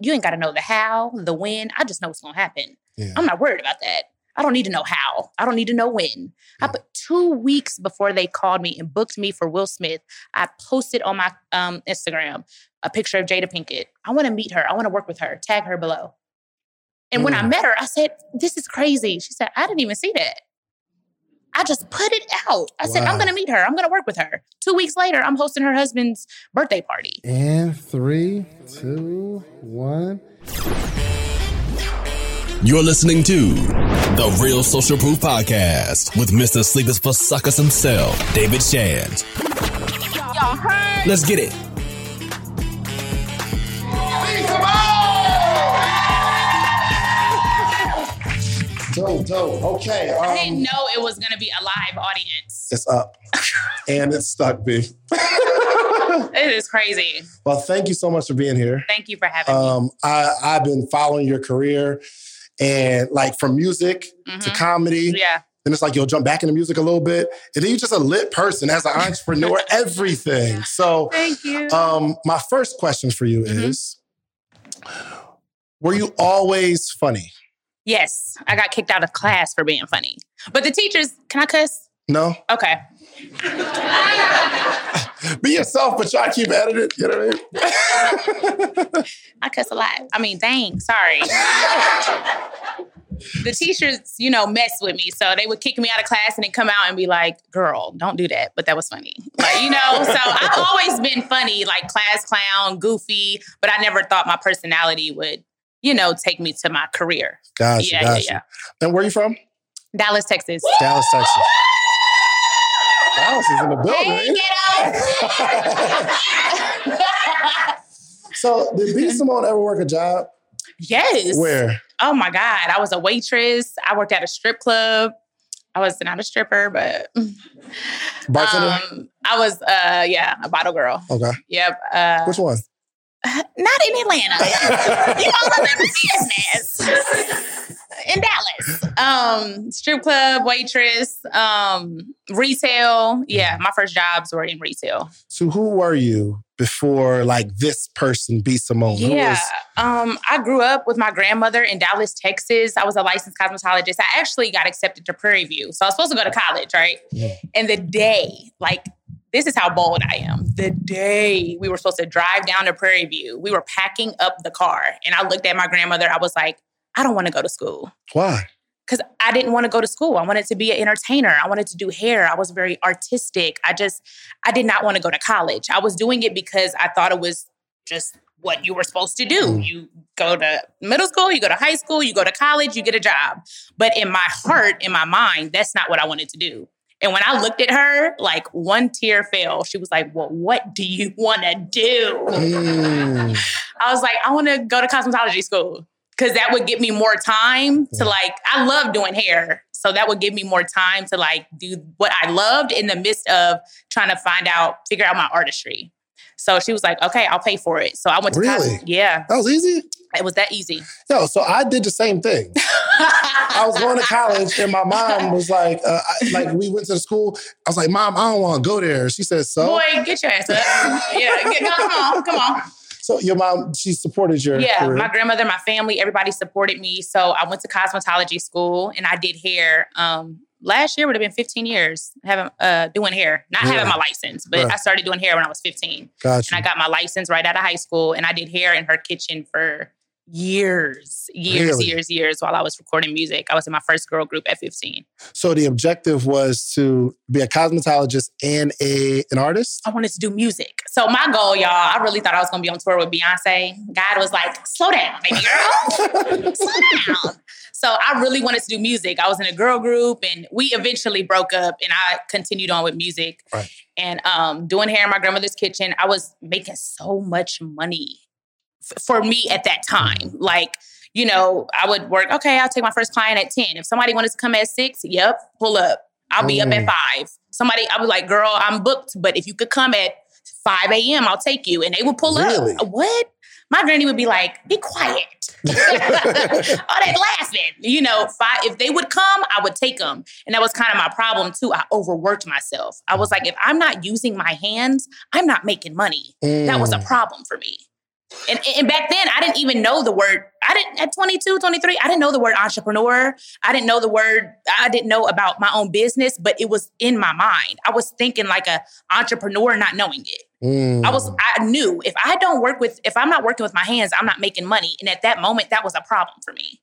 you ain't got to know the how, the when. I just know what's gonna happen. Yeah. I'm not worried about that. I don't need to know how. I don't need to know when. I put two weeks before they called me and booked me for Will Smith. I posted on my um, Instagram a picture of Jada Pinkett. I want to meet her. I want to work with her. Tag her below. And when I Mm. met her, I said, "This is crazy." She said, "I didn't even see that." I just put it out. I said, "I'm going to meet her. I'm going to work with her." Two weeks later, I'm hosting her husband's birthday party. And three, two, one. You're listening to The Real Social Proof Podcast with Mr. Sleepers for Suckers himself, David Shand. Let's get it. Dope, dope. Okay. I didn't Um, know it was going to be a live audience. it's up. and it's stuck, B. It is crazy. well, thank you so much for being here. Thank you for having me. Um, I, I've been following your career and like from music to Mhm. comedy. Yeah. Then it's like you'll jump back into music a little bit. And then you're just a lit person as an entrepreneur, everything. So Thank you. um, my first question for you Mhm. is Were you always funny? Yes, I got kicked out of class for being funny. But the teachers, can I cuss? No? Okay. Be yourself, but try to keep editing. You know what I mean? I cuss a lot. I mean, dang, sorry. the teachers, you know, mess with me. So they would kick me out of class and then come out and be like, girl, don't do that. But that was funny. Like, you know, so I've always been funny, like class clown, goofy, but I never thought my personality would, you know, take me to my career. Gotcha, yeah, gotcha. yeah, yeah. And where are you from? Dallas, Texas. Dallas, Texas. Dallas is in the building. Hey, ain't get up. So did B Simone ever work a job? yes. Where? Oh my God. I was a waitress. I worked at a strip club. I was not a stripper, but Bartender? um, I was uh yeah, a bottle girl. okay. Yep. Uh Which one? Not in Atlanta. you all up in business. In Dallas. Um, strip club, waitress, um, retail. Yeah, my first jobs were in retail. So who were you before like this person, B Simone? Who Yeah. was- Um, I grew up with my grandmother in Dallas, Texas. I was a licensed cosmetologist. I actually got accepted to Prairie View. So I was supposed to go to college, right? Yeah. And the day, like, this is how bold I am. The day we were supposed to drive down to Prairie View, we were packing up the car. And I looked at my grandmother. I was like, I don't want to go to school Why? because I didn't want to go to school. I wanted to be an entertainer. I wanted to do hair. I was very artistic. I just, I did not want to go to college. I was doing it because I thought it was just what you were supposed to do. Mm. You go to middle school, you go to high school, you go to college, you get a job. But in my heart, in my mind, that's not what I wanted to do. And when I looked at her, like one tear fell. She was like, Well, what do you want to do? Mm. I was like, I want to go to cosmetology school because that would give me more time to like, I love doing hair. So that would give me more time to like do what I loved in the midst of trying to find out, figure out my artistry. So she was like, okay, I'll pay for it. So I went to Really? college. Yeah, That was easy? It was that easy. No, so I did the same thing. I was going to college and my mom was like, uh, I, like we went to the school. I was like, Mom, I don't want to go there. She said, So? Boy, get your ass up. Yeah, get, no, come on, come on. So your mom, she supported your Yeah, career. my grandmother, my family, everybody supported me. So I went to cosmetology school and I did hair. Um, last year would have been 15 years having uh doing hair, not Yeah. having my license, but. I started doing hair when I was 15. Gotcha. And I got my license right out of high school and I did hair in her kitchen for years, years, Really? years, years while I was recording music. I was in my first girl group at 15. So the objective was to be a cosmetologist and a an artist. I wanted to do music. So my goal, y'all, I really thought I was gonna be on tour with Beyonce. God was like, slow down, baby girl. slow down. So I really wanted to do music. I was in a girl group and we eventually broke up and I continued on with music. Right. And um, doing hair in my grandmother's kitchen, I was making so much money for me at that time. Like, you know, I would work, okay, I'll take my first client at 10. If somebody wanted to come at six, yep, pull up. I'll be up Mm. at five. Somebody, I was like, girl, I'm booked, but if you could come at 5 a.m., I'll take you. And they would pull Really? up. What? My granny would be like, be quiet. All that laughing. You know, five, if they would come, I would take them. And that was kind of my problem too. I overworked myself. I was like, if I'm not using my hands, I'm not making money. That was a Mm. problem for me. And, and back then, I didn't even know the word. I didn't, at 22, 23, I didn't know the word entrepreneur. I didn't know the word, I didn't know about my own business, but it was in my mind. I was thinking like a entrepreneur, not knowing it. Mm. I was, I knew if I don't work with, if I'm not working with my hands, I'm not making money. And at that moment, that was a problem for me.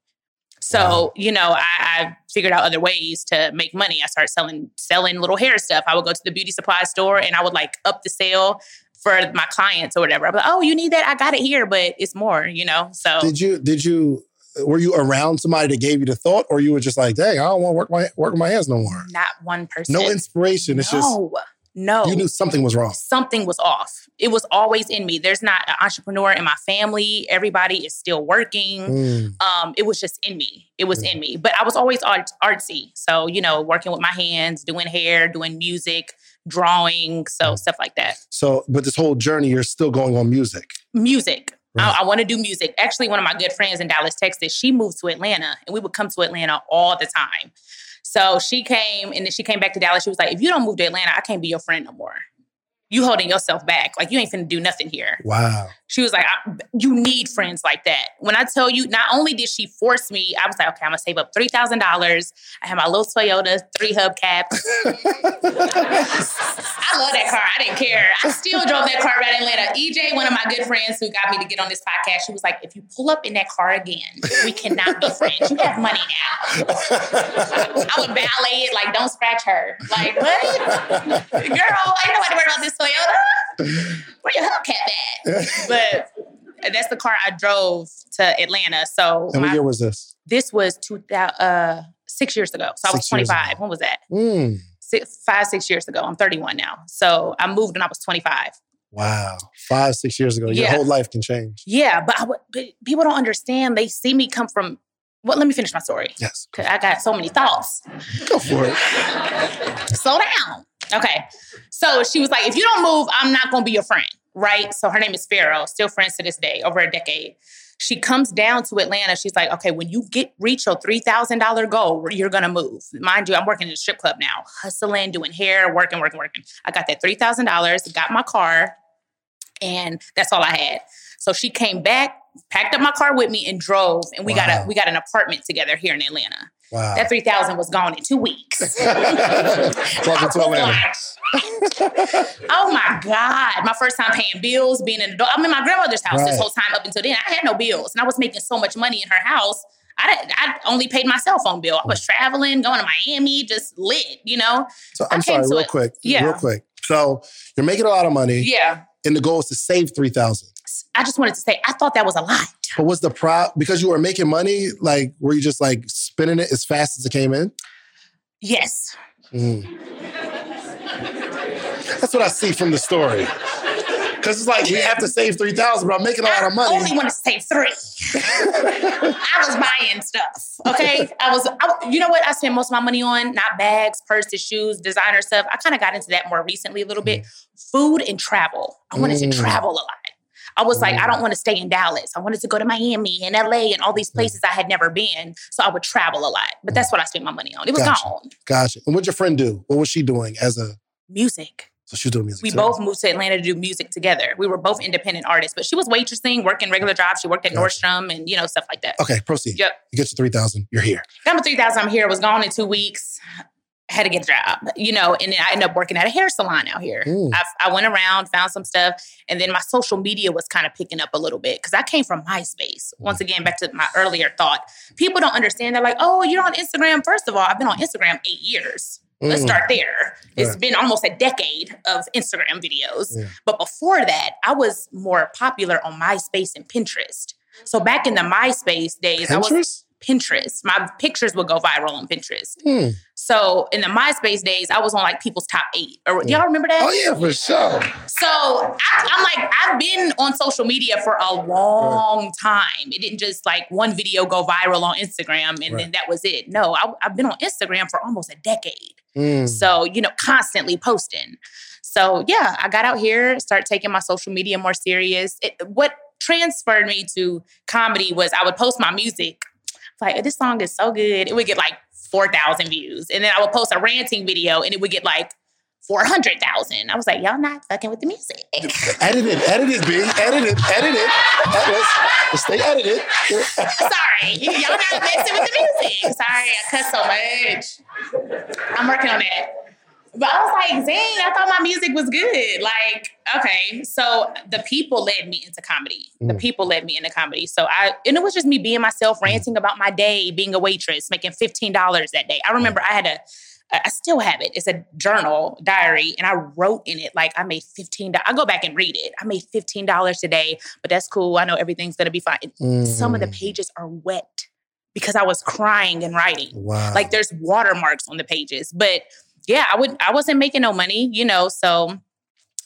So, Wow. you know, I, I figured out other ways to make money. I started selling, selling little hair stuff. I would go to the beauty supply store and I would like up the sale for my clients or whatever. I'm like, oh, you need that? I got it here, but it's more, you know? So Did you did you were you around somebody that gave you the thought, or you were just like, dang, I don't want to work my work with my hands no more? not one person. No inspiration. It's just no, no. you knew something was wrong. something was off. It was always in me. There's not an entrepreneur in my family. Everybody is still working. Mm. Um, it was just in me. It was in me. But I was always art- artsy. So, you know, working with my hands, doing hair, doing music, drawing, so mm. stuff like that. So, but this whole journey, you're still going on music. Music. Right. I, I want to do music. Actually, one of my good friends in Dallas, Texas, she moved to Atlanta and we would come to Atlanta all the time. So she came and then she came back to Dallas. She was like, if you don't move to Atlanta, I can't be your friend no more. You holding yourself back. Like you ain't finna do nothing here. Wow. She was like, I, "You need friends like that." When I tell you, not only did she force me, I was like, "Okay, I'm gonna save up three thousand dollars." I had my little Toyota three hubcaps. I love that car. I didn't care. I still drove that car around Atlanta. EJ, one of my good friends who got me to get on this podcast, she was like, "If you pull up in that car again, we cannot be friends. You have money now." I would valet it like, "Don't scratch her." Like what, girl? I ain't nobody worried about this Toyota. Where your hubcap at? but that's the car I drove to Atlanta. So and what year was this? this was two thousand uh, six years ago. So I was twenty five. When was that? Mm. Six, five, six years ago. I'm 31 now. So I moved when I was 25. Wow. Five, six years ago. Your Yeah. whole life can change. Yeah, but, I but people don't understand. They see me come from. Well, let me finish my story. Yes. 'Cause I got so many thoughts. Go for it. slow down. Okay. So she was like, if you don't move, I'm not going to be your friend. Right. So her name is Pharaoh, still friends to this day, over a decade. She comes down to Atlanta. She's like, okay, when you get reach your $3,000 goal, you're going to move. Mind you, I'm working in a strip club now, hustling, doing hair, working, working, working. I got that $3,000, got my car, and that's all I had. So she came back, packed up my car with me and drove and we got a we got an apartment together here in Atlanta. Wow. That 3000 was gone in 2 weeks. Welcome to Atlanta. oh my God. My first time paying bills, being in the I'm in my grandmother's house Right. this whole time up until then. I had no bills and I was making so much money in her house. I, I only paid my cell phone bill. I was traveling, going to Miami, just lit, you know? So I'm sorry, real it. quick. Yeah. Real quick. So you're making a lot of money, Yeah. and the goal is to save three thousand. I just wanted to say, I thought that was a lot. But was the pro because you were making money? Like, were you just like spending it as fast as it came in? Yes. Mm. That's what I see from the story. Because it's like we have to save three thousand, but I'm making a lot of money. I only want to save three. I was buying stuff. Okay, I was. I, you know what? I spent most of my money on not bags, purses, shoes, designer stuff. I kind of got into that more recently a little bit. Food and travel. I wanted Mm. to travel a lot. I was like, I Mm. don't want to stay in Dallas. I wanted to go to Miami and LA and all these places I had never been. So I would travel a lot. But that's what I spent my money on. It was Gotcha. gone. Gotcha. And what'd your friend do? What was she doing as a? Music. So she was doing music. We too. both moved to Atlanta to do music together. We were both independent artists, but she was waitressing, working regular jobs. She worked at Gotcha. Nordstrom and you know stuff like that. Okay, proceed. Yep. You get your three thousand. You're here. Got my three thousand. I'm here. Was gone in two weeks. Had to get a job, you know, and then I ended up working at a hair salon out here. Mm. I, I went around, found some stuff, and then my social media was kind of picking up a little bit because I came from MySpace. Once again, back to my earlier thought, people don't understand. They're like, "Oh, you're on Instagram." First of all, I've been on Instagram eight years. Let's Mm. start there. It's been almost a decade of Instagram videos. Yeah. But before that, I was more popular on MySpace and Pinterest. So back in the MySpace days, I was Pinterest. Pinterest. My pictures would go viral on Pinterest. Hmm. So in the MySpace days, I was on like people's top eight. Or do y'all remember that? Oh yeah, for sure. So I, I'm like, I've been on social media for a long time. It didn't just like one video go viral on Instagram and Right. then that was it. No, I, I've been on Instagram for almost a decade. Mm. So, you know, constantly posting. So, yeah, I got out here, start taking my social media more serious. It, what transferred me to comedy was I would post my music. Like, this song is so good. It would get like 4,000 views. And then I would post a ranting video and it would get like 400,000. I was like, y'all not fucking with the music. Edit it, edit it, B. Edit it, edit it. Let's, stay edited. Sorry. Y'all not messing with the music. Sorry, I cuss so much. I'm working on that. But I was like, dang, I thought my music was good. Like, okay. So the people led me into comedy. The Mm. people led me into comedy. So I, and it was just me being myself, ranting about my day, being a waitress, making $15 that day. I remember I had a, I still have it. It's a journal diary, and I wrote in it like I made fifteen. I go back and read it. I made fifteen dollars today, but that's cool. I know everything's gonna be fine. Some of the Mm. pages are wet because I was crying and writing. Wow. Like there's watermarks on the pages. But yeah, I would I wasn't making no money, you know, so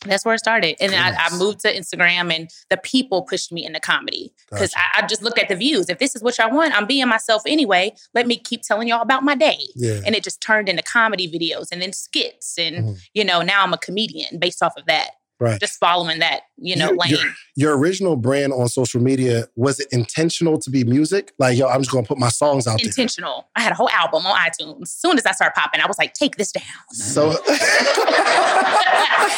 that's where it started. And then I, I moved to Instagram and the people pushed me into comedy. Because Gotcha. I, I just looked at the views. If this is what y'all want, I'm being myself anyway. Let me keep telling y'all about my day. yeah. And it just turned into comedy videos and then skits. And, Mhm. you know, now I'm a comedian based off of that. Right. Just following that, you know, You- lane. you're- Your original brand on social media, was it intentional to be music? Like, yo, I'm just gonna put my songs out there. Intentional. I had a whole album on iTunes. As soon as I started popping, I was like, take this down. So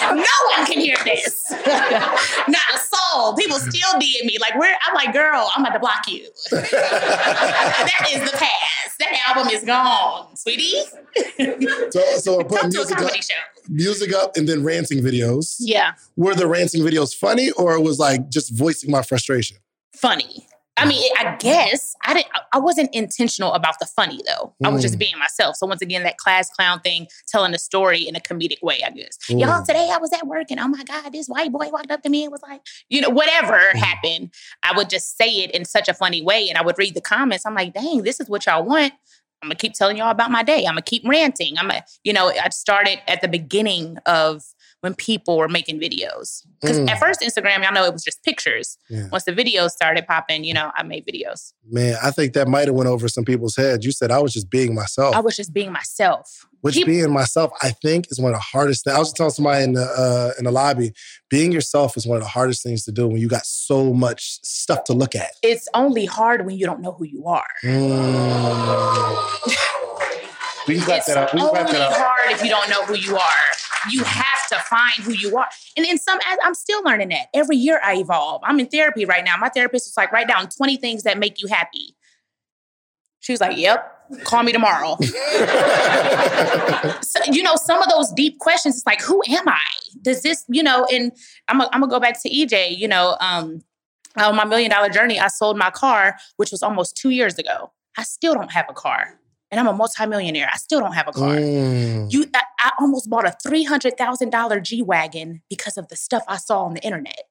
no one can hear this. Not a soul. People still DM me. Like, where I'm like, girl, I'm about to block you. that is the past. That album is gone, sweetie. so so put Come to a music up, show. music up and then ranting videos. Yeah. Were the ranting videos funny or it was like just voicing my frustration? Funny. I mean, I guess I didn't. I wasn't intentional about the funny though. I was just Mm. being myself. So once again, that class clown thing, telling the story in a comedic way. I guess. Y'all, Mm. today I was at work and oh my god, this white boy walked up to me and was like, you know, whatever Mm. happened, I would just say it in such a funny way, and I would read the comments. I'm like, dang, this is what y'all want. I'm gonna keep telling y'all about my day. I'm gonna keep ranting. I'm gonna, you know, I started at the beginning of when people were making videos. Because Mm. at first, Instagram, y'all know it was just pictures. Yeah. Once the videos started popping, you know, I made videos. Man, I think that might have went over some people's heads. You said I was just being myself. I was just being myself. Which Peop- being myself, I think, is one of the hardest things. I was just telling somebody in the uh, in the lobby, being yourself is one of the hardest things to do when you got so much stuff to look at. it's only hard when you don't know who you are. Mm. We it's that up. We only that up. hard if you don't know who you are. You have to find who you are. And in some, I'm still learning that. Every year I evolve. I'm in therapy right now. My therapist was like, write down 20 things that make you happy. She was like, yep, call me tomorrow. so, you know, some of those deep questions, it's like, who am I? Does this, you know, and I'm going to go back to EJ, you know, um, on my million dollar journey, I sold my car, which was almost two years ago. I still don't have a car. And I'm a multimillionaire. I still don't have a car. Mm. You, I, I almost bought a three hundred thousand dollar G wagon because of the stuff I saw on the internet.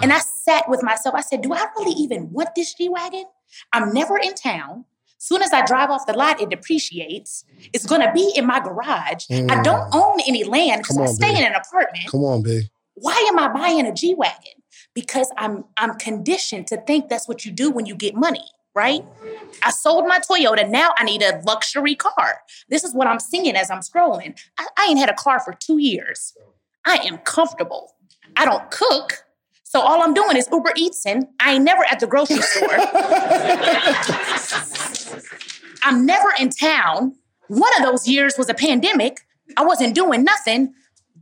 And I sat with myself. I said, "Do I really even want this G wagon? I'm never in town. Soon as I drive off the lot, it depreciates. It's gonna be in my garage. I don't own any land because Mm. I stay babe. in an apartment. Come on, babe. Why am I buying a G wagon? Because I'm I'm conditioned to think that's what you do when you get money." Right? I sold my Toyota. Now I need a luxury car. This is what I'm seeing as I'm scrolling. I, I ain't had a car for two years. I am comfortable. I don't cook. So all I'm doing is Uber Eats and I ain't never at the grocery store. I'm never in town. One of those years was a pandemic. I wasn't doing nothing.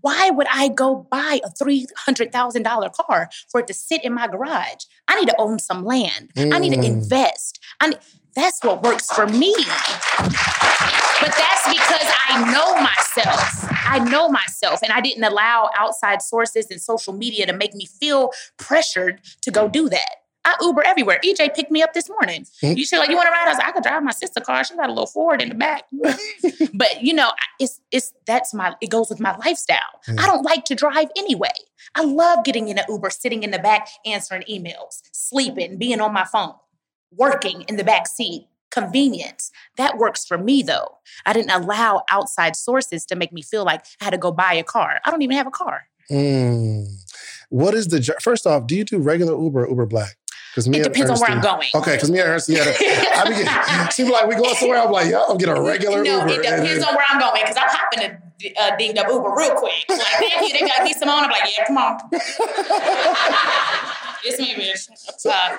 Why would I go buy a $300,000 car for it to sit in my garage? I need to own some land. I need to Mm. invest. I ne- that's what works for me. But that's because I know myself. I know myself, and I didn't allow outside sources and social media to make me feel pressured to go do that. I Uber everywhere. EJ picked me up this morning. You should like, you want to ride? I was like, I could drive my sister car. She got a little Ford in the back. but you know, it's it's that's my it goes with my lifestyle. Mhm. I don't like to drive anyway. I love getting in an Uber, sitting in the back, answering emails, sleeping, being on my phone, working in the back seat. Convenience. That works for me though. I didn't allow outside sources to make me feel like I had to go buy a car. I don't even have a car. Mm. What is the first off? Do you do regular Uber or Uber Black? Because It depends on where I'm going. Okay, because me and Ernestine a, I be getting, she be like, we going somewhere. I'm like, yo, I'm getting a regular no, Uber. it depends then- on where I'm going because I'm hopping to uh, dinged up Uber real quick. Like, thank you. They be like, need Simone. I'm like, yeah, come on. it's me, bitch. Uh,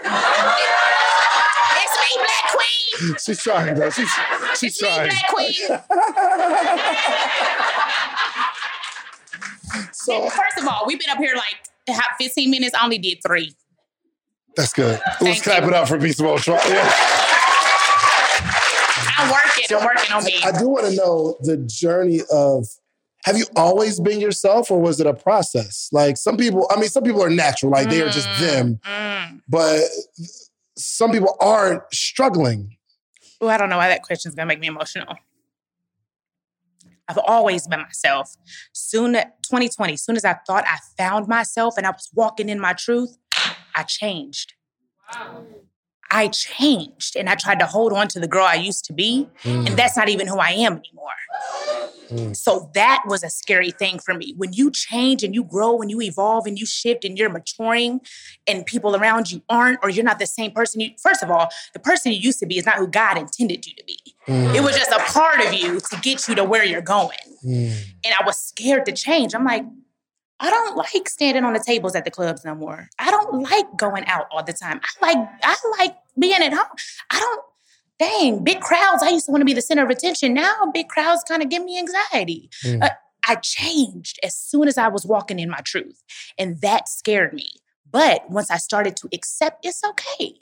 it's me, Black Queen. she's trying though. She's she's It's me, trying. Black Queen. So First of all, we've been up here like 15 minutes. I only did three. That's good. Let's clap it up for Beast Mode. Yeah. I'm working. I'm working on me. I do want to know the journey of have you always been yourself or was it a process? Like some people, I mean, some people are natural, like they are just them, Mm. but some people are struggling. Oh, I don't know why that question is gonna make me emotional. I've always been myself. Soon, 2020, soon as I thought I found myself and I was walking in my truth, I changed. I changed and I tried to hold on to the girl I used to be, and that's not even who I am anymore. Mm. So that was a scary thing for me. When you change and you grow and you evolve and you shift and you're maturing and people around you aren't, or you're not the same person you, first of all, the person you used to be is not who God intended you to be. Mm. It was just a part of you to get you to where you're going. Mm. And I was scared to change. I'm like, I don't like standing on the tables at the clubs no more. I don't like going out all the time. I like I like being at home. I don't dang big crowds. I used to want to be the center of attention. Now big crowds kind of give me anxiety. Mm. Uh, I changed as soon as I was walking in my truth, and that scared me. But once I started to accept, it's okay.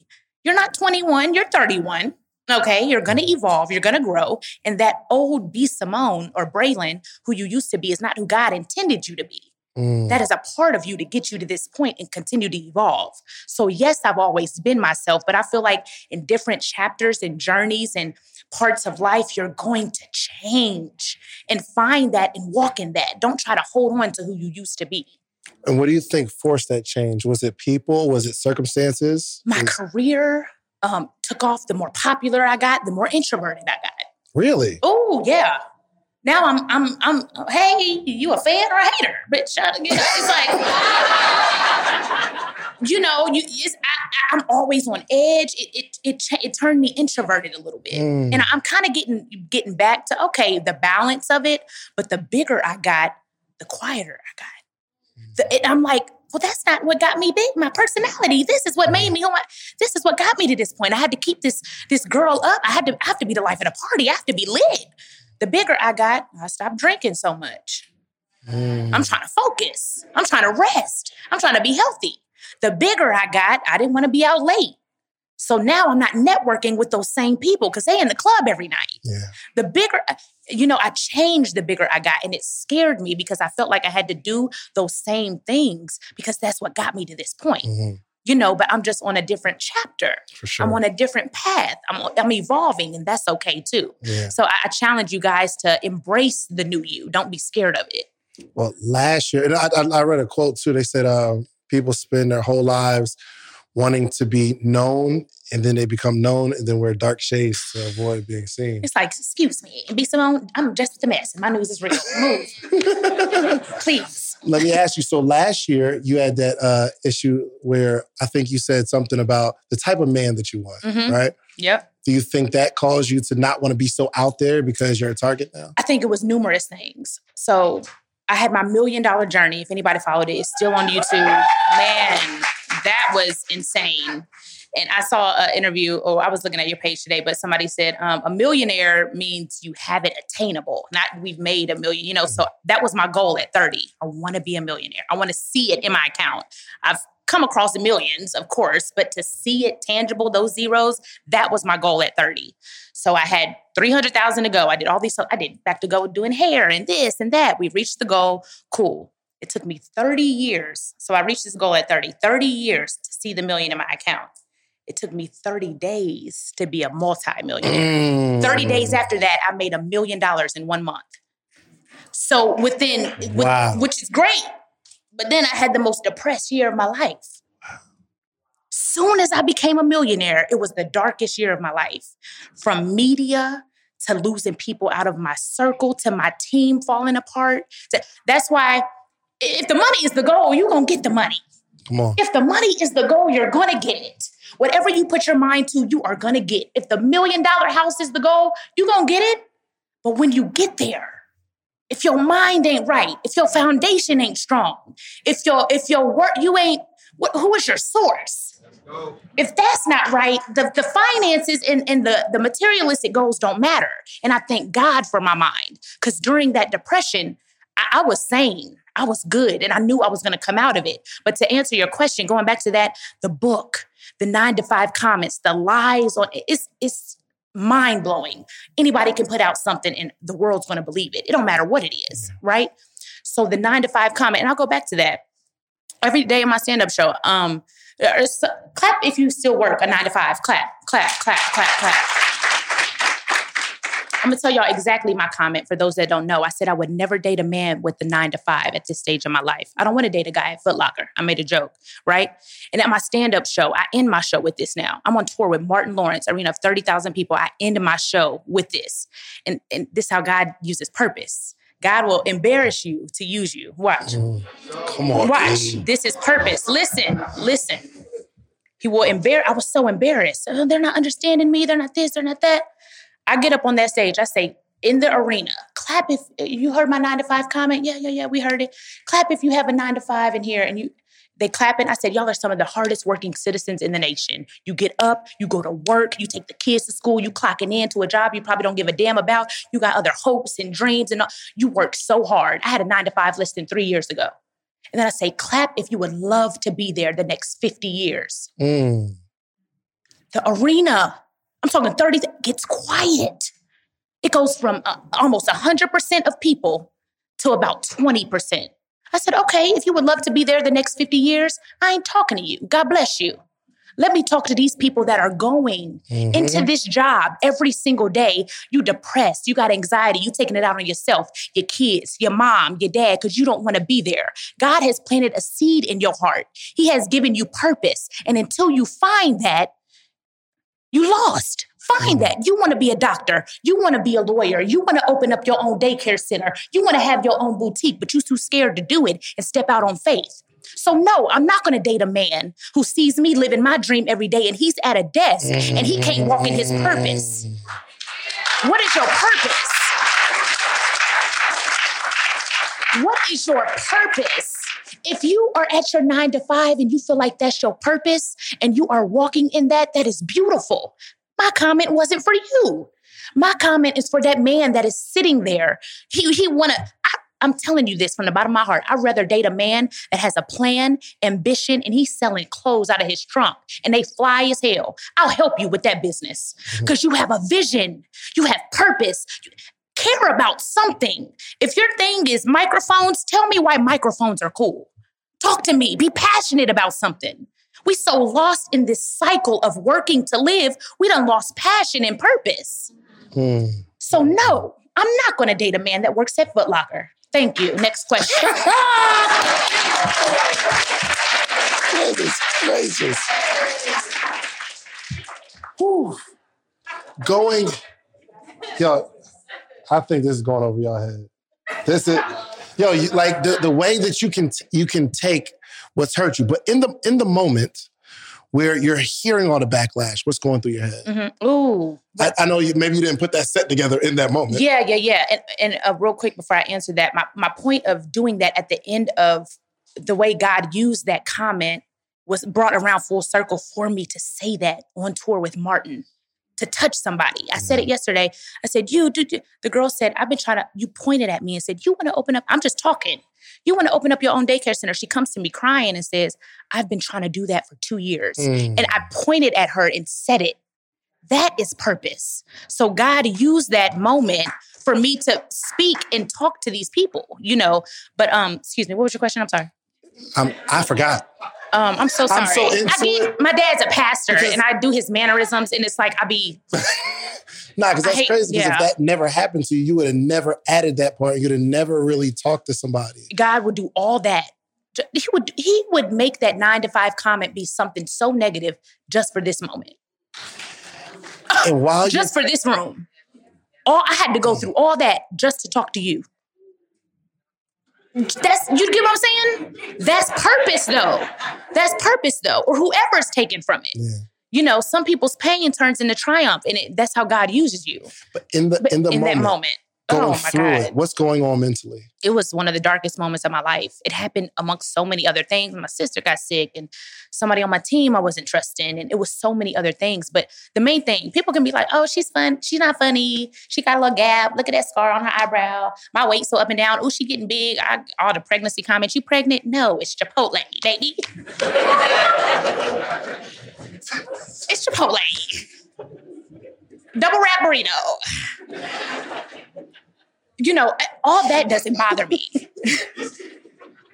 You're not 21. You're 31. Okay, you're gonna evolve, you're gonna grow, and that old B Simone or Braylon, who you used to be, is not who God intended you to be. Mm. That is a part of you to get you to this point and continue to evolve. So, yes, I've always been myself, but I feel like in different chapters and journeys and parts of life, you're going to change and find that and walk in that. Don't try to hold on to who you used to be. And what do you think forced that change? Was it people? Was it circumstances? My Was- career um, took off. The more popular I got, the more introverted I got. really? Oh yeah. Now I'm I'm I'm hey, you a fan or a hater? Bitch, you know, it's like you know, you it's, I, I'm always on edge. It it it, it turned me introverted a little bit, Mm. and I'm kind of getting getting back to okay the balance of it. But the bigger I got, the quieter I got. The, it, I'm like, well, that's not what got me big. My personality. This is what made me who I. This is what got me to this point. I had to keep this this girl up. I had to I have to be the life of the party. I have to be lit. The bigger I got, I stopped drinking so much. Mm. I'm trying to focus. I'm trying to rest. I'm trying to be healthy. The bigger I got, I didn't want to be out late. So now I'm not networking with those same people because they in the club every night. yeah. The bigger, you know, I changed the bigger I got, and it scared me because I felt like I had to do those same things because that's what got me to this point. Mhm. You know, but I'm just on a different chapter. For sure. I'm on a different path. I'm, I'm evolving, and that's okay too. yeah. So I, I challenge you guys to embrace the new you. Don't be scared of it. Well, last year, and I, I, I read a quote too. They said um, people spend their whole lives wanting to be known, and then they become known, and then wear dark shades to avoid being seen. It's like, excuse me, and be Simone, I'm just a mess, and my news is real. Move, please. Let me ask you. So last year, you had that uh, issue where I think you said something about the type of man that you want, Mhm. right? Yep. Do you think that caused you to not want to be so out there because you're a target now? I think it was numerous things. So I had my million dollar journey. If anybody followed it, it's still on YouTube. Man, that was insane. And I saw an interview, or I was looking at your page today, but somebody said um, a millionaire means you have it attainable, not we've made a million. You know, so that was my goal at 30. I want to be a millionaire. I want to see it in my account. I've come across millions, of course, but to see it tangible, those zeros, that was my goal at 30. So I had 300,000 to go. I did all these, I did back to go doing hair and this and that. We reached the goal. Cool. It took me 30 years. So I reached this goal at 30, 30 years to see the million in my account. It took me 30 days to be a multi-millionaire. 30 Mm. days after that, I made a million dollars in one month. So within, with- which is great. But then I had the most depressed year of my life. Soon as I became a millionaire, it was the darkest year of my life. From media to losing people out of my circle to my team falling apart. to- that's why if the money is the goal, you're going to get the money. Come on. If the money is the goal, you're gonna get it. Whatever you put your mind to, you are gonna get. If the million dollar house is the goal, you're gonna get it. But when you get there, if your mind ain't right, if your foundation ain't strong, if your if your work you ain't what, who is your source? If that's not right, the, the finances and, and the, the materialistic goals don't matter. And I thank God for my mind. Because during that depression, I, I was sane. I was good and I knew I was going to come out of it. But to answer your question, going back to that, the book, the nine to five comments, the lies on it's it's mind blowing. Anybody can put out something and the world's going to believe it. It don't matter what it is, right? So the nine to five comment, and I'll go back to that every day in my stand up show. Um, clap if you still work a nine to five. Clap, clap, clap, clap, clap. I'm gonna tell y'all exactly my comment for those that don't know. I said I would never date a man with the nine to five at this stage of my life. I don't want to date a guy at Foot Locker. I made a joke, right? And at my stand-up show, I end my show with this now. I'm on tour with Martin Lawrence, arena of 30,000 people. I end my show with this. And, and this is how God uses purpose. God will embarrass you to use you. Watch. Mm, come on. Watch. Baby. This is purpose. Listen, listen. He will embarrass. I was so embarrassed. Oh, they're not understanding me. They're not this. They're not that. I get up on that stage, I say, in the arena, clap if you heard my nine to five comment. Yeah, yeah, yeah, we heard it. Clap if you have a nine to five in here and you they clap it. I said, y'all are some of the hardest working citizens in the nation. You get up, you go to work, you take the kids to school, you clocking in to a job you probably don't give a damn about. You got other hopes and dreams and all. you work so hard. I had a nine to five listing three years ago. And then I say, clap if you would love to be there the next 50 years. Mm. The arena I'm talking 30, it gets quiet. It goes from uh, almost 100% of people to about 20%. I said, okay, if you would love to be there the next 50 years, I ain't talking to you. God bless you. Let me talk to these people that are going mm-hmm. into this job every single day. You depressed, you got anxiety, you taking it out on yourself, your kids, your mom, your dad, because you don't want to be there. God has planted a seed in your heart. He has given you purpose. And until you find that, you lost. Find mm. that. You want to be a doctor. You want to be a lawyer. You want to open up your own daycare center. You want to have your own boutique, but you're too scared to do it and step out on faith. So, no, I'm not going to date a man who sees me living my dream every day and he's at a desk and he can't walk in his purpose. What is your purpose? What is your purpose? If you are at your nine to five and you feel like that's your purpose and you are walking in that, that is beautiful. My comment wasn't for you. My comment is for that man that is sitting there. He, he wanna, I, I'm telling you this from the bottom of my heart. I'd rather date a man that has a plan, ambition, and he's selling clothes out of his trunk and they fly as hell. I'll help you with that business because mm-hmm. you have a vision, you have purpose You care about something. If your thing is microphones, tell me why microphones are cool. Talk to me. Be passionate about something. We so lost in this cycle of working to live, we done lost passion and purpose. Hmm. So no, I'm not going to date a man that works at Foot Locker. Thank you. Next question. Goodness gracious. Whew. Going, yo, I think this is going over your head. This is, yo, you, like the, the way that you can you can take what's hurt you, but in the in the moment where you're hearing all the backlash, what's going through your head? Mm-hmm. Ooh, I, I, know you. Maybe you didn't put that set together in that moment. Yeah, yeah, yeah. And, and uh, real quick before I answer that, my my point of doing that at the end of the way God used that comment was brought around full circle for me to say that on tour with Martin to touch somebody. I said it mm-hmm. yesterday. I said, you, do, the girl said, I've been trying to, you pointed at me and said, you want to open up, I'm just talking. You want to open up your own daycare center. She comes to me crying and says, I've been trying to do that for two years. Mm. And I pointed at her and said it. That is purpose. So God used that moment for me to speak and talk to these people, you know. But um, excuse me, what was your question? I'm sorry. Um, I forgot. Um, I'm so sorry. I'm so get, my dad's a pastor, because, and I do his mannerisms, and it's like I be. nah, because that's hate, crazy. Because yeah. if that never happened to you, you would have never added that part. You'd have never really talked to somebody. God would do all that. He would he would make that nine to five comment be something so negative just for this moment. And while just for this room, all I had to go through all that just to talk to you. That's you get what I'm saying? That's purpose though. That's purpose though, or whoever's taken from it. Yeah. You know, some people's pain turns into triumph, and it, that's how God uses you. But in the but in the in moment, that moment, Oh going Oh, my through God. it? What's going on mentally? it was one of the darkest moments of my life. It happened amongst so many other things. My sister got sick and somebody on my team I wasn't trusting. And it was so many other things. But the main thing, people can be like, oh, she's fun. She's not funny. She got a little gap. Look at that scar on her eyebrow. My weight's so up and down. Oh, she getting big. I, all the pregnancy comments. You pregnant? No, it's Chipotle, baby. it's Chipotle. Double wrap burrito you know, all that doesn't bother me.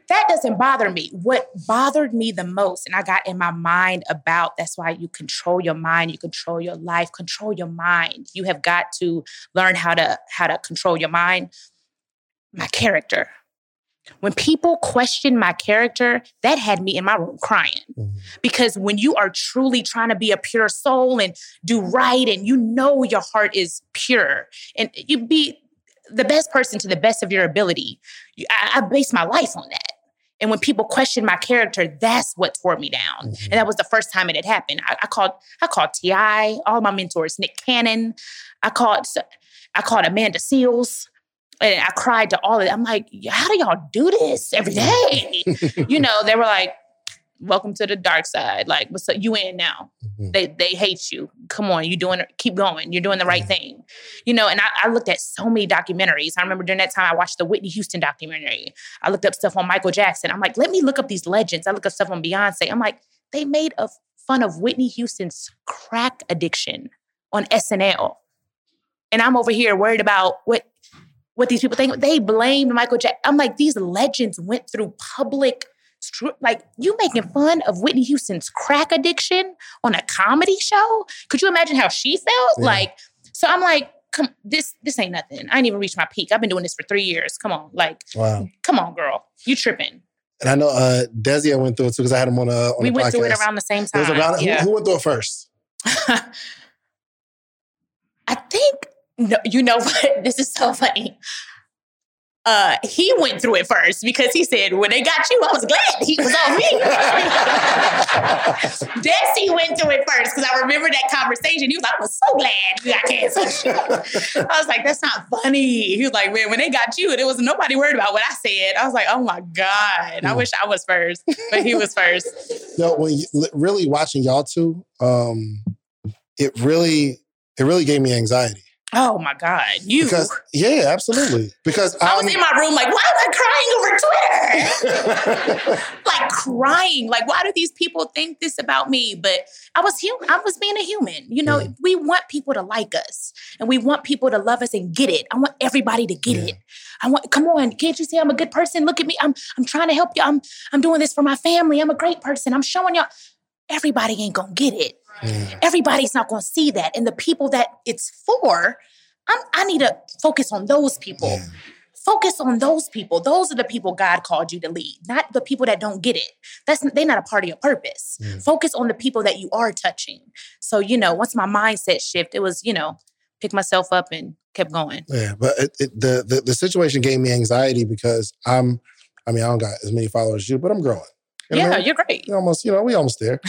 that doesn't bother me. What bothered me the most, and I got in my mind about that's why you control your mind, you control your life, control your mind. You have got to learn how to how to control your mind. My character. When people question my character, that had me in my room crying. Mm-hmm. Because when you are truly trying to be a pure soul and do right, and you know your heart is pure, and you be the best person to the best of your ability. I, I base my life on that. And when people question my character, that's what tore me down. And mm-hmm. that was the first time it had happened. I, I called, I called Ti, all my mentors, Nick Cannon. I called, I called Amanda Seales. And I cried to all of them. I'm like, how do y'all do this every day? you know, they were like, welcome to the dark side. Like, what's up? You in now? Mhm. They they hate you. Come on, you doing keep going. You're doing the right thing. You know, and I, I looked at so many documentaries. I remember during that time I watched the Whitney Houston documentary. I looked up stuff on Michael Jackson. I'm like, let me look up these legends. I look up stuff on Beyonce. I'm like, they made a fun of Whitney Houston's crack addiction on SNL. And I'm over here worried about what what these people think. They blamed Michael Jackson. I'm like, these legends went through public like you making fun of Whitney Houston's crack addiction on a comedy show. Could you imagine how she felt? Yeah. Like, so I'm like, come, this this ain't nothing. I ain't even reached my peak. I've been doing this for three years. Come on, like, Wow. come on, girl, you tripping? And I know uh, DC I went through it too because I had him on, uh, on we the went podcast. through it around the same It time. was around, yeah. who, who went through it first? I think no, you know what? This is so funny. Uh, he went through it first because he said, when they got you, I was glad he was on me. DC went through it first because I remember that conversation. He was like, I was so glad you got cancer. I was like, that's not funny. He was like, man, when they got you, there was nobody worried about what I said. I was like, oh my God. I Hmm. wish I was first, but he was first. No, when you, really watching y'all two, um, it really, it really gave me anxiety Oh my God. You. because, yeah, absolutely. Because I was in my room like, why am I crying over Twitter? like crying. Like, why do these people think this about me? But I was human. I was being a human. You know, Yeah. we want people to like us and we want people to love us and get it. I want everybody to get Yeah. it. I want, come on, can't you see I'm a good person? Look at me. I'm I'm trying to help you. I'm I'm doing this for my family. I'm a great person. I'm showing y'all. Everybody ain't gonna get it. Everybody's not gonna see that. And the people that it's for, I'm, I need to focus on those people. Yeah. Focus on those people. Those are the people God called you to lead, not the people that don't get it. That's they're not a part of your purpose. Focus on the people that you are touching. So you know, once my mindset shift, it was you know, pick myself up and kept going. Yeah, but it, it, the, the the situation gave me anxiety because I'm, I mean, I don't got as many followers as you, but I'm growing. You know what I yeah, mean? you're great. We almost, you know, we almost there.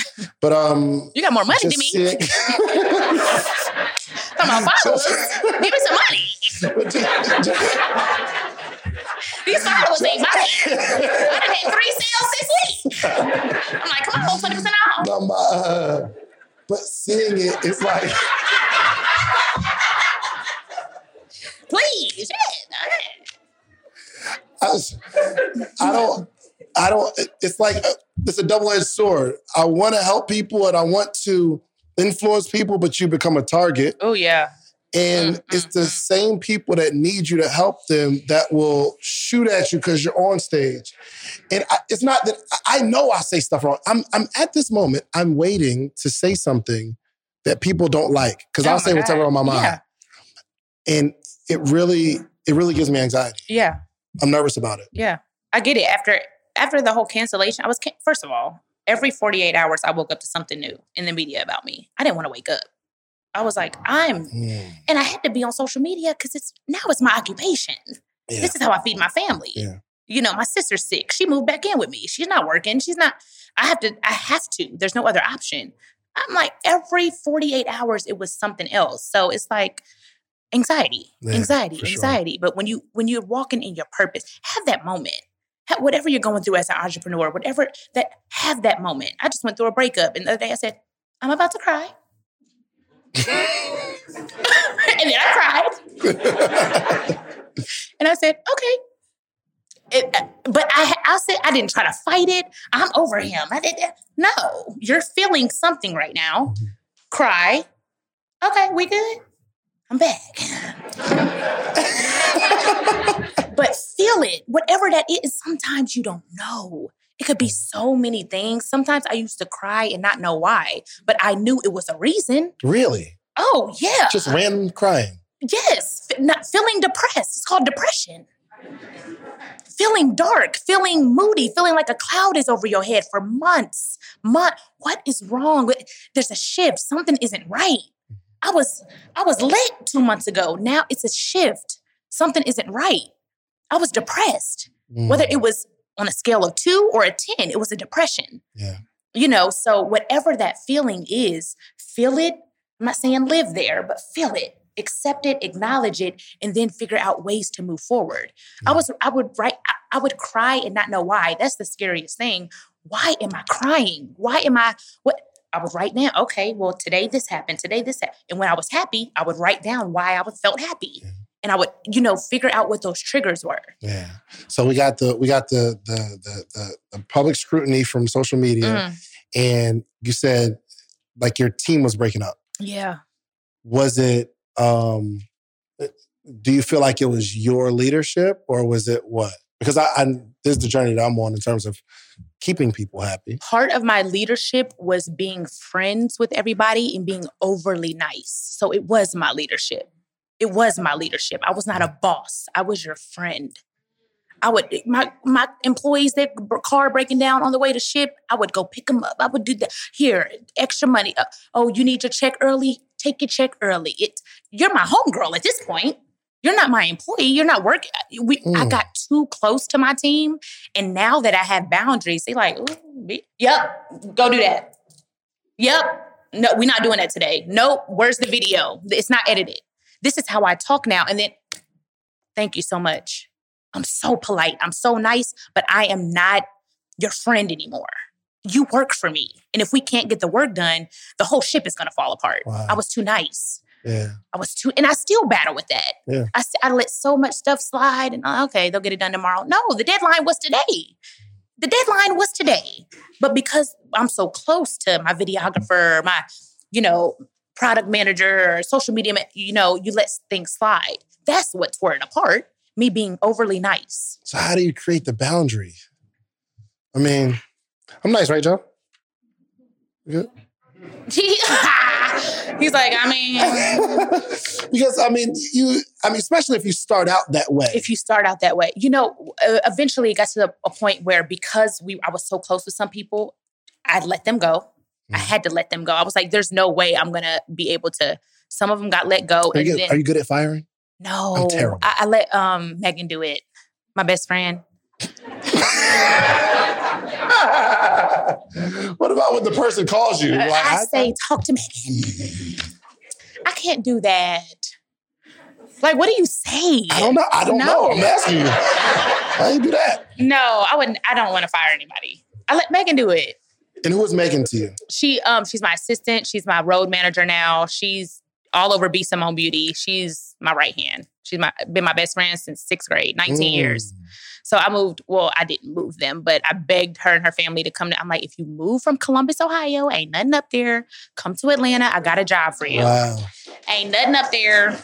But um, You got more money than me. seeing- Come on, followers. Give me some money. But ju- ju- These followers ain't money. I done had three sales this week. I'm like, come on, twenty percent off. no, my, uh, but seeing it, it's like, Please, shit. I, was, I don't, I don't. It's like uh, it's a double edged sword. I want to help people and I want to influence people, but you become a target. Oh yeah. And Mm, it's mm, the mm. same people that need you to help them that will shoot at you because you're on stage. And I, it's not that I know I say stuff wrong. I'm, I'm at this moment, I'm waiting to say something that people don't like because Oh I'll say whatever on my mind. Yeah. And it really, it really gives me anxiety. Yeah. I'm nervous about it. Yeah. I get it. After after the whole cancellation, I was can- first of all, every 48 hours I woke up to something new in the media about me. I didn't want to wake up. I was like, I'm Mm, and I had to be on social media because it's now it's my occupation. yeah. This is how I feed my family. Yeah. You know, my sister's sick. She moved back in with me. She's not working. She's not, I have to, I have to. There's no other option. I'm like, every 48 hours, it was something else. So it's like, Anxiety, Yeah, anxiety, for sure. anxiety. But when you when you're walking in your purpose, have that moment. Ha- Whatever you're going through as an entrepreneur, whatever that have that moment. I just went through a breakup, and the other day I said, "I'm about to cry," and then I cried, and I said, "Okay." It, uh, but I, I said I didn't try to fight it. I'm over him. I did no. You're feeling something right now. Cry. Okay, we good. I'm back. but feel it, whatever that is. Sometimes you don't know. It could be mm. so many things. Sometimes I used to cry and not know why, but I knew it was a reason. Really? Oh yeah, Just random crying. yes. Not feeling depressed. It's called depression. Feeling dark, feeling moody, feeling like a cloud is over your head for months. Month. What is wrong? There's a shift. Something isn't right. Mm. I was I was lit two months ago. Now it's a shift. Something isn't right. I was depressed. Mm, Whether it was on a scale of two or a 10, it was a depression. yeah. You know, so whatever that feeling is, feel it. I'm not saying live there, but feel it, accept it, acknowledge it, and then figure out ways to move forward. I was, I would write, I, I would cry and not know why. That's the scariest thing. Why am I crying? Why am I what? I would write down, okay, well, today this happened, today this happened. And when I was happy, I would write down why I was felt happy. Yeah. And I would, you know, figure out what those triggers were. Yeah. So we got the we got the the the the, the public scrutiny from social media, Mm, and you said like your team was breaking up. yeah. Was it? um Do you feel like it was your leadership, or was it what? Because I, I this is the journey that I'm on in terms of keeping people happy. part of my leadership was being friends with everybody and being overly nice. So it was my leadership. It was my leadership. I was not a boss. I was your friend. I would my my employees their car breaking down on the way to ship. I would go pick them up. I would do that. Here, extra money. Uh, oh, you need your check early. Take your check early. It. You're my homegirl at this point. You're not my employee. You're not working. We. I Mm. got too close to my team, and now that I have boundaries, they like, yep, go do that. Yep. No, we're not doing that today. Nope. Where's the video? It's not edited. This is how I talk now. And then, thank you so much. I'm so polite. I'm so nice, but I am not your friend anymore. You work for me. And if we can't get the work done, the whole ship is going to fall apart. Wow. I was too nice. Yeah. I was too, and I still battle with that. Yeah. I, I let so much stuff slide and uh, okay, they'll get it done tomorrow. No, the deadline was today. The deadline was today. But because I'm so close to my videographer, my, you know, product manager, or social media, you know, you let things slide. That's what tore it apart. Me being overly nice. So how do you create the boundary? I mean, I'm nice, right, Joe? Good. He's like, I mean, because I mean, you. I mean, especially if you start out that way. if you start out that way, you know, eventually it got to a point where because we, I was so close with some people, I'd let them go. I Mhm. had to let them go. I was like, there's no way I'm gonna be able to. Some of them got let go, are, and you good, then are you good at firing? no, terrible. I, I let um Megan do it. My best friend. what about when the person calls you? Like, I say, talk to Megan. I can't do that. Like, what do you say? I don't know. I don't No. know. I'm asking you. How you do that? No, I wouldn't. I don't want to fire anybody. I let Megan do it. And who was Megan to you? She um she's my assistant. She's my road manager now. She's all over B Simone Beauty. She's my right hand. She's my been my best friend since sixth grade, 19 Mm. years. So I moved, well, I didn't move them, but I begged her and her family to come to. I'm like, if you move from Columbus, Ohio, ain't nothing up there. Come to Atlanta. I got a job for you. Wow. Ain't nothing up there.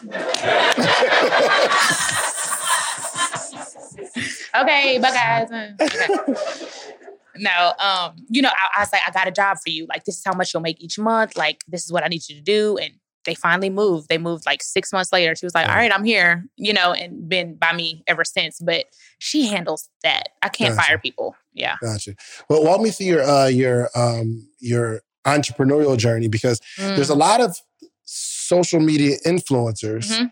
okay, bye guys. Okay. No, um, you know, I, I was like, I got a job for you. Like, this is how much you'll make each month. Like, this is what I need you to do. And they finally moved. They moved like six months later. She was like, All right, I'm here, you know, and been by me ever since. But she handles that. I can't Gotcha. fire people. Yeah. Gotcha. Well, walk me through your uh, your um, your entrepreneurial journey because Mm. there's a lot of social media influencers Mhm.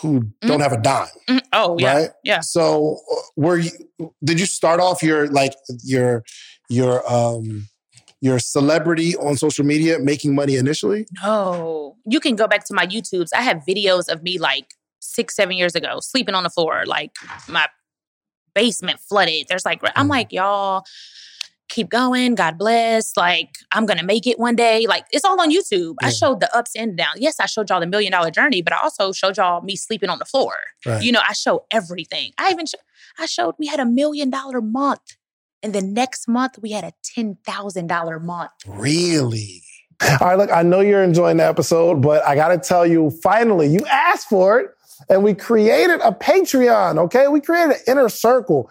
Who don't have a dime, Mm, Oh, yeah. right? yeah. So, uh, were you? Did you start off your like your your um your celebrity on social media making money initially? No. You can go back to my YouTubes. I have videos of me like six, seven years ago, sleeping on the floor, like my basement flooded. There's like, I'm like, y'all keep going. God bless. Like, I'm going to make it one day. Like, it's all on YouTube. I showed the ups and downs. Yes, I showed y'all the million dollar journey, but I also showed y'all me sleeping on the floor. Right. You know, I show everything. I even, sho- I showed we had a million dollar month. And the next month, we had a $10,000 month. Really? All right, look, I know you're enjoying the episode, but I got to tell you, finally, you asked for it, and we created a Patreon, okay? We created an inner circle.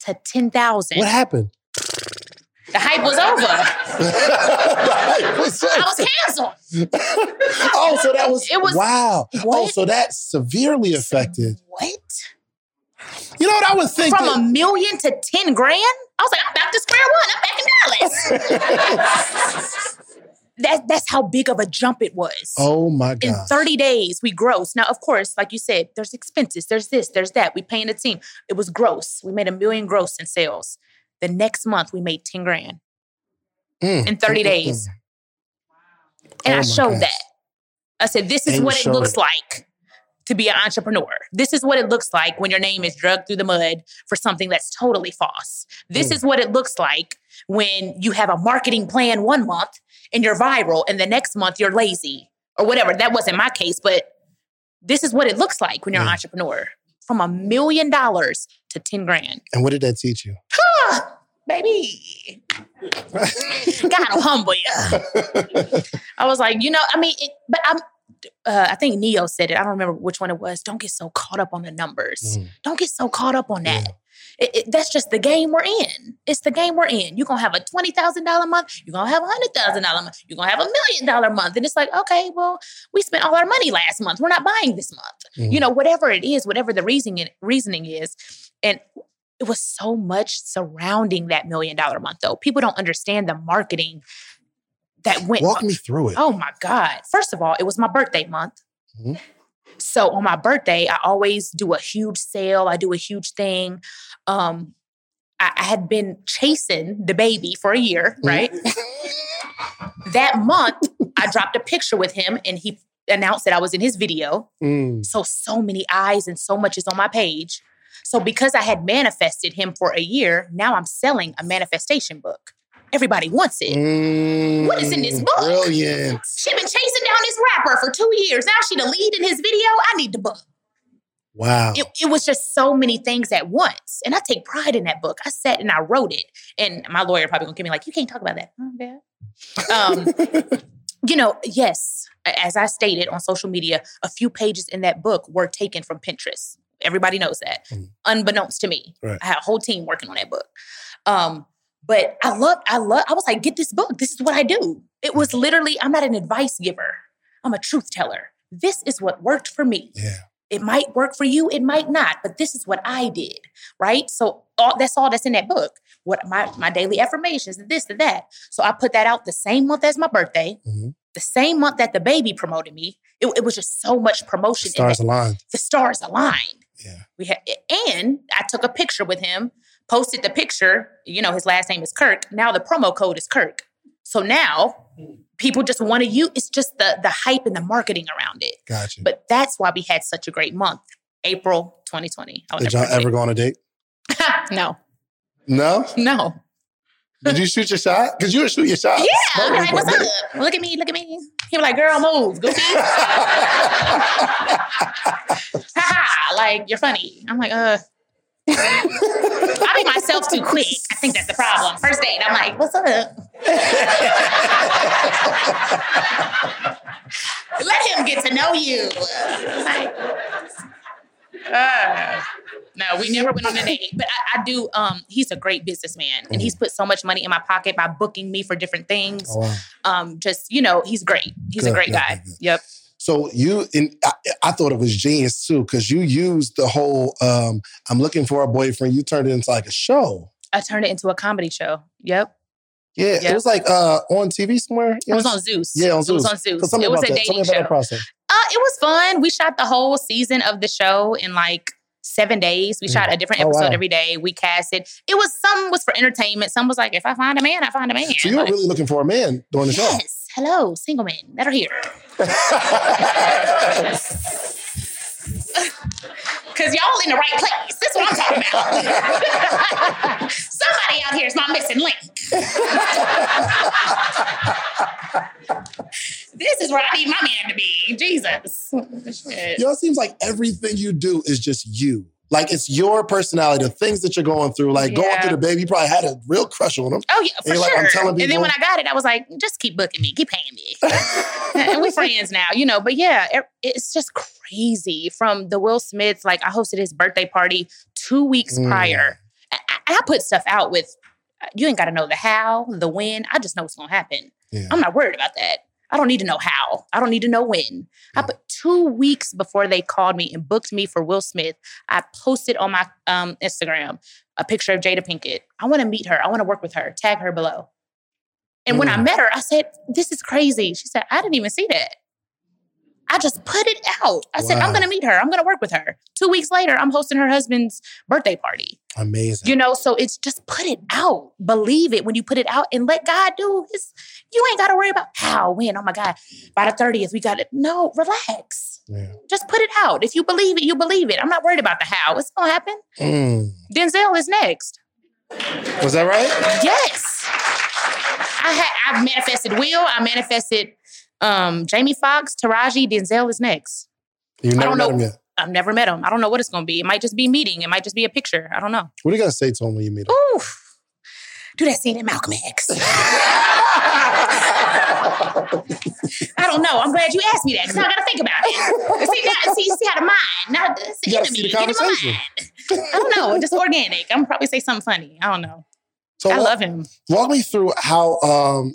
to 10,000. What happened? The hype was over. What's up? I was canceled. oh, so that was It was- wow. Oh, so that severely affected. What? You know what I was thinking? From a million to 10 grand? I was like, I'm back to square one. I'm back in Dallas. that, that's how big of a jump it was. oh my God. In 30 days, we gross. Now, of course, like you said, there's expenses, there's this, there's that. We paying the team. It was gross. We made a million gross in sales. The next month, we made 10 grand Mm, in 30 mm, mm, days. And Oh I showed gosh. that. I said, this is And what it looks it. like to be an entrepreneur. This is what it looks like when your name is drugged through the mud for something that's totally false. This Mm. is what it looks like when you have a marketing plan one month and you're viral and the next month you're lazy or whatever. That wasn't my case, but this is what it looks like when you're an entrepreneur. From a million dollars to 10 grand. And what did that teach you? Baby. Gotta humble you. I was like, you know, I mean, it, but I'm. Uh, I think Neo said it. I don't remember which one it was. Don't get so caught up on the numbers. Mhm. Don't get so caught up on that. Yeah. It, it- that's just the game we're in. It's the game we're in. You're gonna have a twenty thousand dollar month. You're gonna have a hundred thousand dollar month. You're gonna have a million dollar month. And it's like, okay, well, we spent all our money last month. We're not buying this month. Mhm. You know, whatever it is, whatever the reasoning reasoning is, and it was so much surrounding that million dollar month. Though people don't understand the marketing that went. Walk me through it. Oh my God. First of all, it was my birthday month. Mhm. So on my birthday, I always do a huge sale. I do a huge thing. Um, I, I had been chasing DaBaby for a year, right? that month, I dropped a picture with him and he announced that I was in his video. Mm. So, so many eyes and so much is on my page. So, because I had manifested him for a year, now I'm selling a manifestation book. Everybody wants it. Mm. What is in this book? Brilliant. She been chasing down this rapper for two years. Now she the lead in his video. I need the book. Wow. It, it was just so many things at once. And I take pride in that book. I sat and I wrote it. And my lawyer probably gonna give me like, you can't talk about that. Yeah. Um, you know, yes, as I stated on social media, a few pages in that book were taken from Pinterest. Everybody knows that, Mm. unbeknownst to me. Right. I had a whole team working on that book. Um, but I love, I love, I was like, get this book. This is what I do. It was literally, I'm not an advice giver. I'm a truth teller. This is what worked for me. yeah. It might work for you, it might not, but this is what I did, right? So all, that's all that's in that book. What my my daily affirmations, and this and that. So I put that out the same month as my birthday, Mhm. the same month that DaBaby promoted me. It, it was just so much promotion. in stars aligned. The stars aligned. Yeah. We had, and I took a picture with him, posted the picture. You know, his last name is Kirk. Now the promo code is Kirk. So now people just want to use. It's just the the hype and the marketing around it. Gotcha. But that's why we had such a great month. April 2020. Did y'all ever go on a date? no, No. no. Did you shoot your shot? Because you were shooting your shot. Yeah, I'm like, what's up? Look at me, look at me. He was like, girl, move, goofy. Ha ha, like, you're funny. I'm like, uh, I make myself too quick. I think that's the problem. First date, I'm like, what's up? Let him get to know you. Like, uh, no, we never went on a date. But I, I do. Um, he's a great businessman, and he's put so much money in my pocket by booking me for different things. Oh, wow. Um, just you know, he's great. He's a great good, guy. good, good. Yep. So you, in, I, I thought it was genius too, because you used the whole um, "I'm looking for a boyfriend." You turned it into like a show. I turned it into a comedy show. Yep. Yeah, Yeah. it was like uh, on TV somewhere. It was on Zeus. Yeah, on It was on Zeus. So tell me It was a that. Dating show. process. Uh, it was fun. We shot the whole season of the show in like seven days. We shot a different Oh, episode wow. every day. We casted. It It was some was for entertainment. Some was like, if I find a man, I find a man. So you were Like, really looking for a man during the show. Yes. Hello, single men that are here. Cause y'all in the right place. That's what I'm talking about. Somebody out here is my missing link. this is where I need my man to be. Jesus. Shit. You know, it seems like everything you do is just you. Like it's your personality, the things that you're going through. Like going through DaBaby, you probably had a real crush on him. Oh yeah, for you're like, sure. I'm telling and then when I got it, I was like, just keep booking me, keep paying me, and we're friends now, you know. But yeah, it- it's just crazy. From the Will Smiths, like I hosted his birthday party two weeks Mm. prior. I, I I put stuff out with. You ain't got to know the how, the when. I just know what's gonna happen. Yeah. I'm not worried about that. I don't need to know how. I don't need to know when. I put two weeks before they called me and booked me for Will Smith. I posted on my um, Instagram a picture of Jada Pinkett. I want to meet her. I want to work with her. Tag her below. And when I Mm. met her, I said, "This is crazy." She said, "I didn't even see that." I just put it out. I said, "I'm going to meet her. I'm going to work with her." Two weeks later, I'm hosting her husband's birthday party. Amazing. You know, so it's just put it out. Believe it when you put it out and let God do his. You ain't got to worry about how, when. Oh my God, by the 30th, we got it. No, relax. Yeah. Just put it out. If you believe it, you believe it. I'm not worried about the how. It's going to happen. Mm. Denzel is next. Was that right? Yes. I had I've manifested Will. I manifested um Jamie Foxx, Taraji, Denzel is next. You never don't met know. him yet. I've never met him. I don't know what it's gonna be. It might just be meeting. It might just be a picture. I don't know. What are you gonna say to him when you meet him? Oof. Do that scene in Malcolm X. I don't know. I'm glad you asked me that because now I got to think about it. See, now, see, see how the mind, now it's the enemy. see the get in my conversation. mind. I don't know. Just organic. I'm probably say something funny. I don't know. So I walk, love him. walk me through how um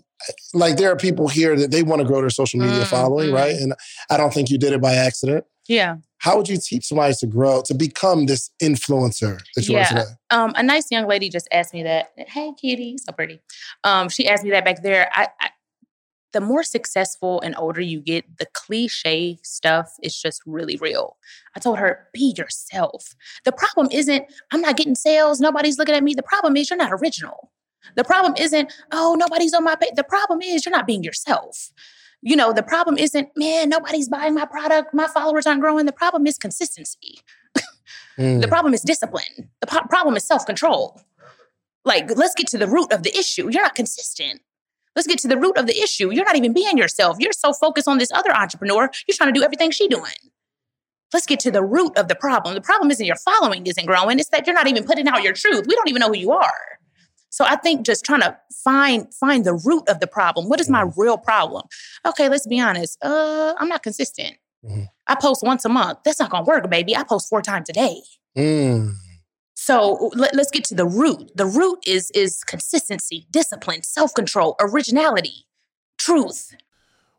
like there are people here that they want to grow their social media Mm, following, mm. right? And I don't think you did it by accident. Yeah. How would you teach somebody to grow, to become this influencer that you are today? Um, a nice young lady just asked me that. Hey, kitty, so pretty. Um, she asked me that back there. I, I, the more successful and older you get, the cliche stuff is just really real. I told her, be yourself. The problem isn't I'm not getting sales. Nobody's looking at me. The problem is you're not original. The problem isn't oh nobody's on my page. The problem is you're not being yourself. You know, the problem isn't man nobody's buying my product. My followers aren't growing. The problem is consistency. Mm. The problem is discipline. The po- problem is self control. Like, let's get to the root of the issue. You're not consistent. Let's get to the root of the issue. You're not even being yourself. You're so focused on this other entrepreneur. You're trying to do everything she doing. Let's get to the root of the problem. The problem isn't your following isn't growing. It's that you're not even putting out your truth. We don't even know who you are. So I think just trying to find find the root of the problem. What is my real problem? Okay, let's be honest. Uh, I'm not consistent. Mhm. I post once a month. That's not gonna work, baby. I post four times a day. Mm. So let, us get to the root. The root is is consistency, discipline, self control, originality, truth.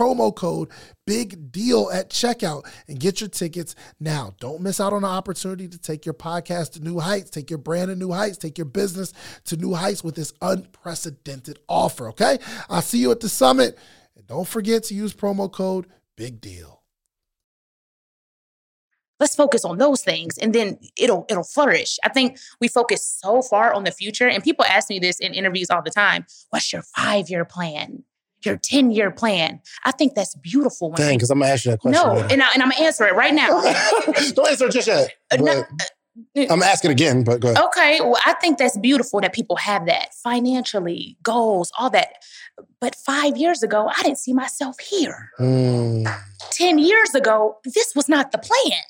promo code big deal at checkout and get your tickets now. Don't miss out on the opportunity to take your podcast to new heights, take your brand to new heights, take your business to new heights with this unprecedented offer, okay? I'll see you at the summit. And don't forget to use promo code big deal. Let's focus on those things and then it'll it'll flourish. I think we focus so far on the future and people ask me this in interviews all the time. What's your 5-year plan? Your 10 year plan. I think that's beautiful. Dang, because I'm going to ask you that question. No, and, I, and I'm going to answer it right now. Don't answer it just yet. Uh, no, uh, I'm asking again, but go ahead. Okay. Well, I think that's beautiful that people have that financially, goals, all that. But five years ago, I didn't see myself here. Mm. 10 years ago, this was not the plan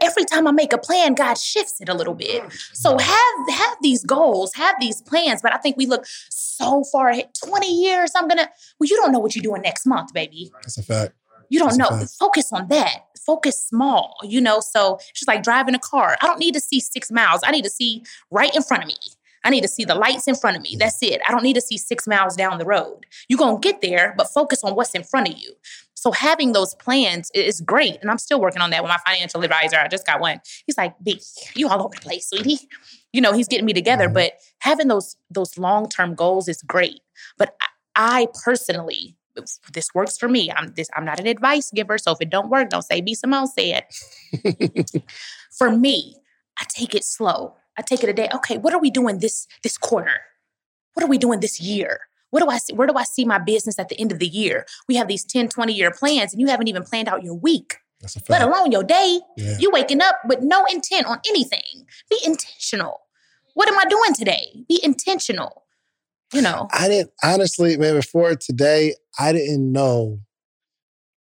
every time I make a plan, God shifts it a little bit. So have have these goals, have these plans, but I think we look so far ahead. 20 years, I'm gonna, well, you don't know what you're doing next month, baby. That's a fact. You don't That's know. Focus on that. Focus small, you know. So it's just like driving a car. I don't need to see six miles. I need to see right in front of me. I need to see the lights in front of me. That's it. I don't need to see six miles down the road. You're going to get there, but focus on what's in front of you. So having those plans is great. And I'm still working on that with my financial advisor. I just got one. He's like, B, you all over the place, sweetie. You know, he's getting me together. Mm-hmm. But having those those long-term goals is great. But I, I personally, this works for me. I'm this, I'm not an advice giver. So if it don't work, don't say B Simone said. for me, I take it slow. I take it a day. Okay, what are we doing this this quarter? What are we doing this year? What do I see? Where do I see my business at the end of the year? We have these 10, 20 year plans, and you haven't even planned out your week, let alone your day. Yeah. You waking up with no intent on anything. Be intentional. What am I doing today? Be intentional. You know. I didn't honestly, man, before today, I didn't know.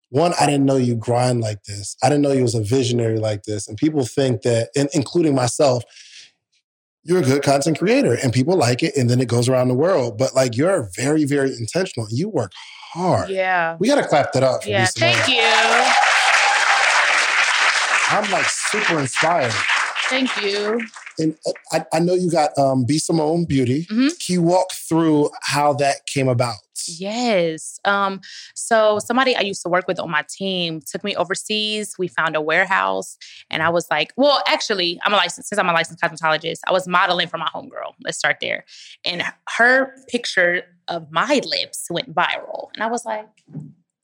One, I didn't know you grind like this. I didn't know you was a visionary like this. And people think that, and including myself, you're a good content creator and people like it and then it goes around the world. But like you're very, very intentional. You work hard. Yeah. We gotta clap that up. yeah. Thank you. I'm like super inspired. Thank you. And uh, I, I know you got um, B Simone Beauty. Mm-hmm. Can you walk through how that came about? Yes. Um, so somebody I used to work with on my team took me overseas. We found a warehouse and I was like, well, actually, I'm a licensed, since I'm a licensed cosmetologist, I was modeling for my homegirl. Let's start there. And her picture of my lips went viral. And I was like,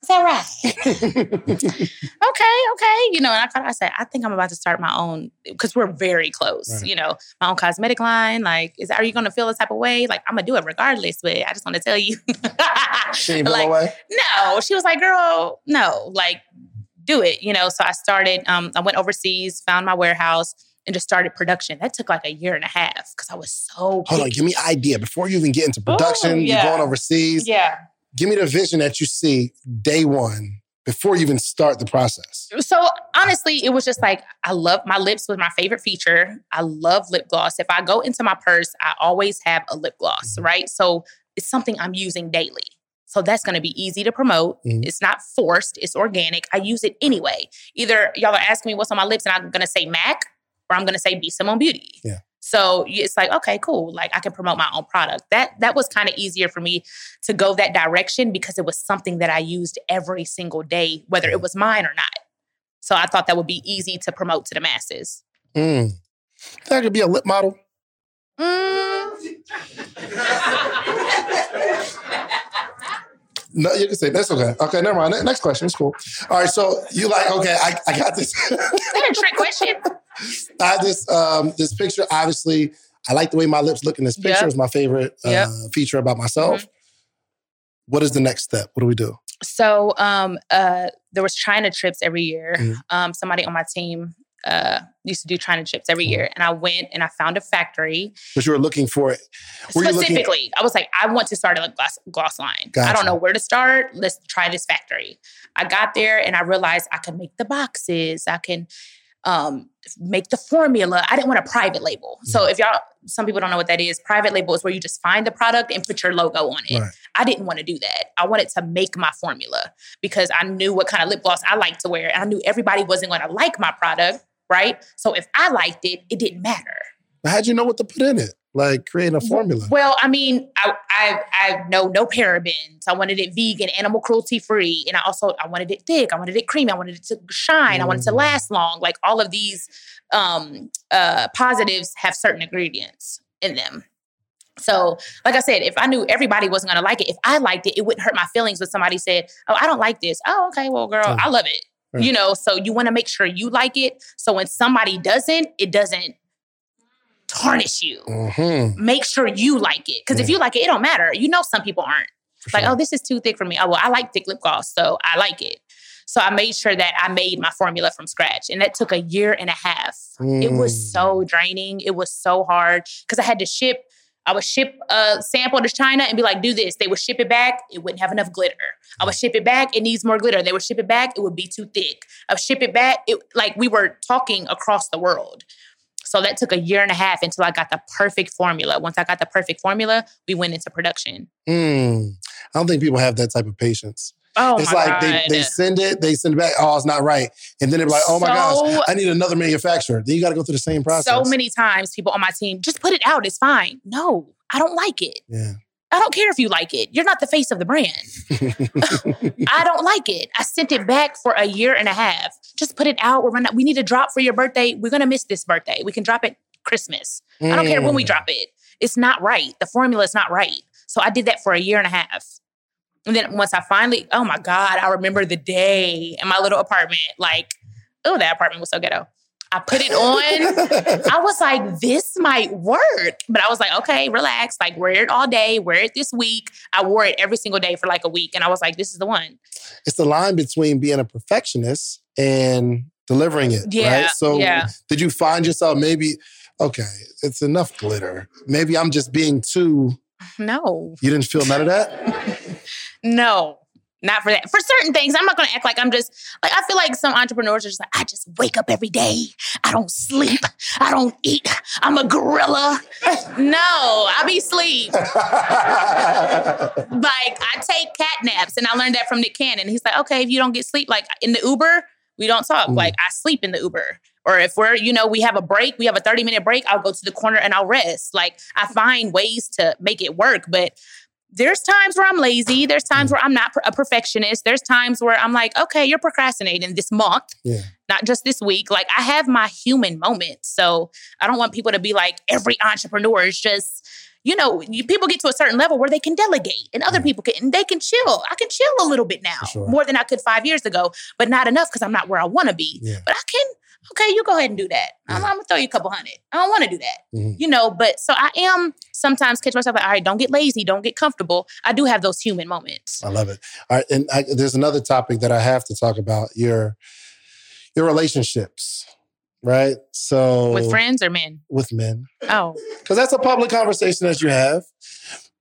is that right? okay, okay. You know, and I kind I said, I think I'm about to start my own because we're very close. Right. You know, my own cosmetic line. Like, is are you going to feel this type of way? Like, I'm gonna do it regardless. But I just want to tell you. She like, away. no, she was like, girl, no, like, do it. You know, so I started. Um, I went overseas, found my warehouse. And just started production. That took like a year and a half because I was so. Hold on, give me idea before you even get into production. Ooh, You're going overseas. Yeah. Give me the vision that you see day one before you even start the process. So honestly, it was just like I love my lips was my favorite feature. I love lip gloss. If I go into my purse, I always have a lip gloss, right? So it's something I'm using daily. So that's going to be easy to promote. Mhm. It's not forced, it's organic. I use it anyway. Either y'all are asking me what's on my lips and I'm going to say MAC or I'm going to say B Simone Beauty. Yeah. So it's like, okay, cool. Like I can promote my own product. That that was kind of easier for me to go that direction because it was something that I used every single day, whether it was mine or not. So I thought that would be easy to promote to the masses. Mm. I could be a lip model? Mm, No, you can say that's okay. Okay, never mind. Next question. It's cool. All right, so you like okay? I, I got this. is that a trick question? I have this um this picture. Obviously, I like the way my lips look in this picture. Yep. It's my favorite uh, Yep. feature about myself. What is the next step? What do we do? So um, uh, there was China trips every year. Mhm. Um, somebody on my team uh, used to do China chips every year, and I went and I found a factory Because you were looking for it. Were specifically. I was like, I want to start a gloss, gloss line. I don't know where to start. Let's try this factory. I got there and I realized I could make the boxes. I can um, make the formula. I didn't want a private label. So if y'all, some people don't know what that is. Private label is where you just find the product and put your logo on it. Right. I didn't want to do that. I wanted to make my formula because I knew what kind of lip gloss I liked to wear. And I knew everybody wasn't going to like my product, right? So if I liked it, it didn't matter. How'd you know what to put in it? Like creating a formula. Well, I mean, I, I I know no parabens. I wanted it vegan, animal cruelty free, and I also I wanted it thick. I wanted it creamy. I wanted it to shine. I wanted it to Mm. last long. Like all of these um, uh, positives have certain ingredients in them. So, like I said, if I knew everybody wasn't going to like it, if I liked it, it wouldn't hurt my feelings when somebody said, "Oh, I don't like this." Oh, okay, well, girl, Mm. I love it. Right. You know, so you want to make sure you like it. So when somebody doesn't, it doesn't tarnish you Mm-hmm. make sure you like it. Because if you like it, it don't matter. You know, some people aren't. Like, oh, this is too thick for me. Oh, well, I like thick lip gloss, so I like it. So I made sure that I made my formula from scratch. And that took a year and a half. It Mm. was so draining. It was so hard because I had to ship. I would ship a sample to China and be like, do this. They would ship it back. It wouldn't have enough glitter. I would ship it back. It needs more glitter. They would ship it back. It would be too thick. I would ship it back. It like we were talking across the world. So that took a year and a half until I got the perfect formula. Once I got the perfect formula, we went into production. Mm. I don't think people have that type of patience. Oh it's like they, they send it, they send it back. Oh, it's not right, and then they're like, "Oh my So- gosh, I need another manufacturer." Then you got to go through the same process. so many times, people on my team just put it out. It's fine. No, I don't like it. Yeah. I don't care if you like it. You're not the face of the brand. I don't like it. I sent it back for a year and a half. Just put it out. We're running. We need to drop for your birthday. We're gonna miss this birthday. We can drop it Christmas. I don't care when we Mm. drop it. It's not right. The formula is not right. So I did that for a year and a half. And then once I finally, oh my God, I remember the day in my little apartment. Like, oh, that apartment was so ghetto. I put it on. I was like, this might work. But I was like, okay, relax. Like, wear it all day, wear it this week. I wore it every single day for like a week. And I was like, this is the one. it's the line between being a perfectionist and delivering it. Yeah, Right. So, yeah. did you find yourself maybe? Okay, it's enough glitter. Maybe I'm just being too. No, You didn't feel none of that. no, not for that. For certain things, I'm not going to act like I'm just like, I feel like some entrepreneurs are just like, I just wake up every day. I don't sleep. I don't eat. I'm a gorilla. no, I be sleep. like I take cat naps, and I learned that from Nick Cannon. He's like, okay, if you don't get sleep, like in the Uber, we don't talk. Mm. Like I sleep in the Uber. Or if we're, you know, we have a break, we have a 30 minute break, I'll go to the corner and I'll rest. Like I find ways to make it work, but there's times where I'm lazy. There's times mm. where I'm not a perfectionist. There's times where I'm like, okay, you're procrastinating this month, Yeah. not just this week. Like I have my human moments. So I don't want people to be like, every entrepreneur is just, you know, you, people get to a certain level where they can delegate and other mm. people can, and they can chill. I can chill a little bit now, sure. more than I could five years ago, but not enough because I'm not where I want to be. Yeah. But I can, okay, you go ahead and do that. I'm, Yeah. I'm gonna throw you a couple hundred. I don't want to do that Mhm. you know, but so I am sometimes catch myself like, all right, don't get lazy, don't get comfortable. I do have those human moments. I love it. All right, and I, there's another topic that I have to talk about your your relationships, right? So With friends or men? with men, Oh, because that's a public conversation that you have,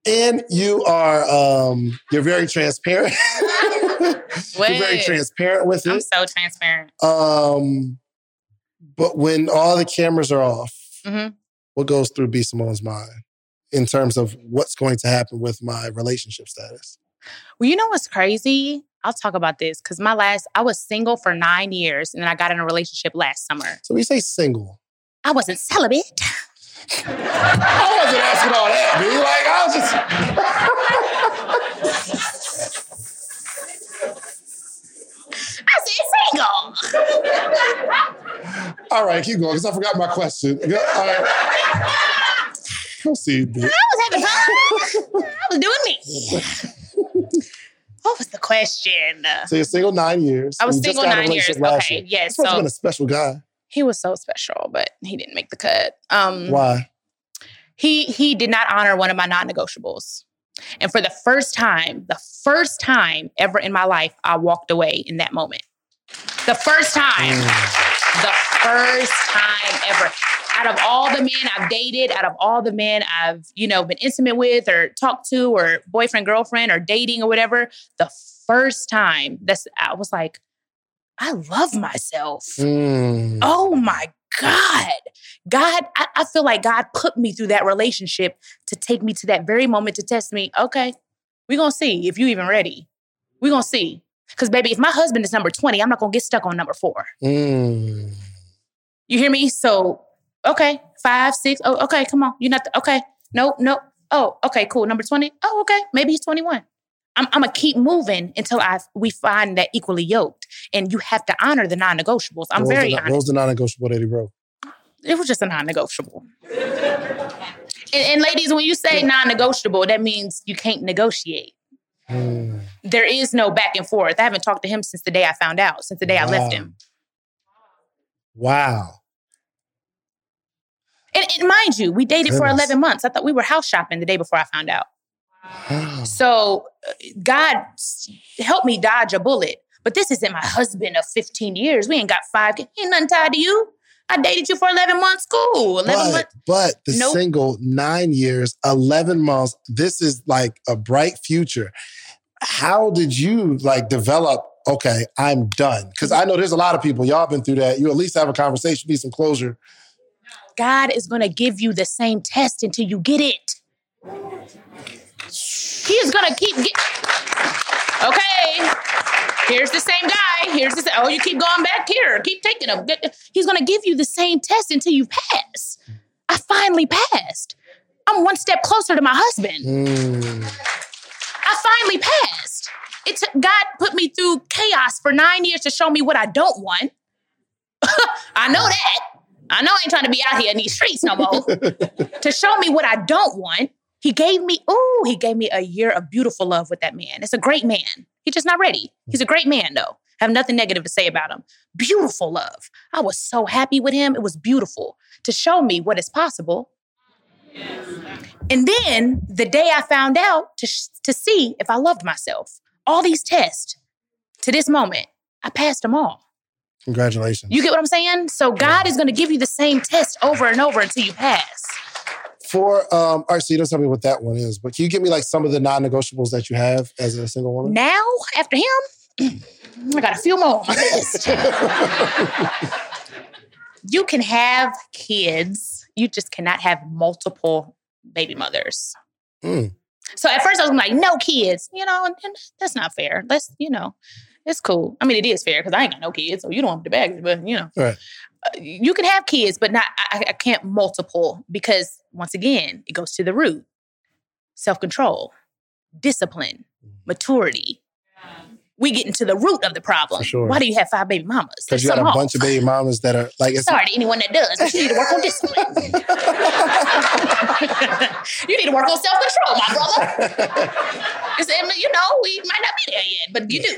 and you are um you're very transparent. you're very transparent with it. I'm so transparent. Um, but when all the cameras are off, Mhm. what goes through B Simone's mind in terms of what's going to happen with my relationship status? Well, you know what's crazy? I'll talk about this because my last, I was single for nine years and then I got in a relationship last summer. So we say single. I wasn't celibate. I wasn't asking all that, B. Like I was just. Said. All right, keep going because I forgot my question. All right. Proceed. I was having fun. I was doing me. what was the question? So you're single nine years. I was single nine years. Okay, year. yes. You're supposed to So been a special guy. he was so special, but he didn't make the cut. Um, Why? he he did not honor one of my non-negotiables. And for the first time, the first time ever in my life, I walked away in that moment. The first time. Mm. The first time ever. Out of all the men I've dated, out of all the men I've, you know, been intimate with or talked to or boyfriend, girlfriend or dating or whatever, the first time that's I was like, I love myself. Mm. Oh my God. God, I, I feel like God put me through that relationship to take me to that very moment to test me. Okay, we're gonna see if you even ready. We're gonna see. Because, baby, if my husband is number 20, I'm not gonna get stuck on number four. Mm. You hear me? So, okay, five, six. Oh, okay, come on. You're not, the, okay. No, no. Oh, okay, cool. Number 20. Oh, okay. Maybe he's 21. I'm, I'm gonna keep moving until I we find that equally yoked. And you have to honor the non-negotiables. I'm What very the, honest. What was the non-negotiable that he it was just a non-negotiable. and, and ladies, when you say non-negotiable, that means you can't negotiate. Mm. There is no back and forth. I haven't talked to him since the day I found out, since the day I left him. Wow. And, and mind you, we dated for 11 months. I thought we were house shopping the day before I found out. Wow. So uh, God helped me dodge a bullet. But this isn't my husband of 15 years. We ain't got five. kids. Ain't nothing tied to you. I dated you for 11 months. Cool. 11 But, months. but the Nope. single nine years, 11 months, this is like a bright future. How did you like develop? Okay, I'm done. Because I know there's a lot of people, y'all been through that. You at least have a conversation, need some closure. God is going to give you the same test until you get it. He is going to keep get. Okay. Here's the same guy. Here's the. Oh, you keep going back here. Keep taking them. Get- He's going to give you the same test until you pass. I finally passed. I'm one step closer to my husband. Mm. I finally passed. It took God put me through chaos for nine years to show me what I don't want. I know that. I know I ain't trying to be out here in these streets no more. to show me what I don't want, he gave me, ooh, he gave me a year of beautiful love with that man. It's a great man. He's just not ready. He's a great man, though. I have nothing negative to say about him. Beautiful love. I was so happy with him. It was beautiful to show me what is possible. And then the day I found out to, sh- to see if I loved myself, all these tests to this moment, I passed them all. Congratulations. You get what I'm saying? So God is going to give you the same test over and over until you pass. For um, all right, so you don't tell me what that one is, but can you give me like some of the non-negotiables that you have as a single woman? Now, after him, I got a few more on my list. you can have kids, you just cannot have multiple baby mothers. Mm. So at first I was like, no kids, you know, and, and that's not fair. Let's, you know, it's cool. I mean, it is fair because I ain't got no kids, so you don't have the baggage, but you know, Right. Uh, you can have kids, but not. I, I can't multiple because once again, it goes to the root, self control. discipline, maturity. We get into the root of the problem. Sure. Why do you have five baby mamas? Because you got a bunch of baby mamas that are like, it's, Sorry to anyone that does, but you need to work on discipline. you need to work on self control, my brother. It's, you know, we might not be there yet, but you do.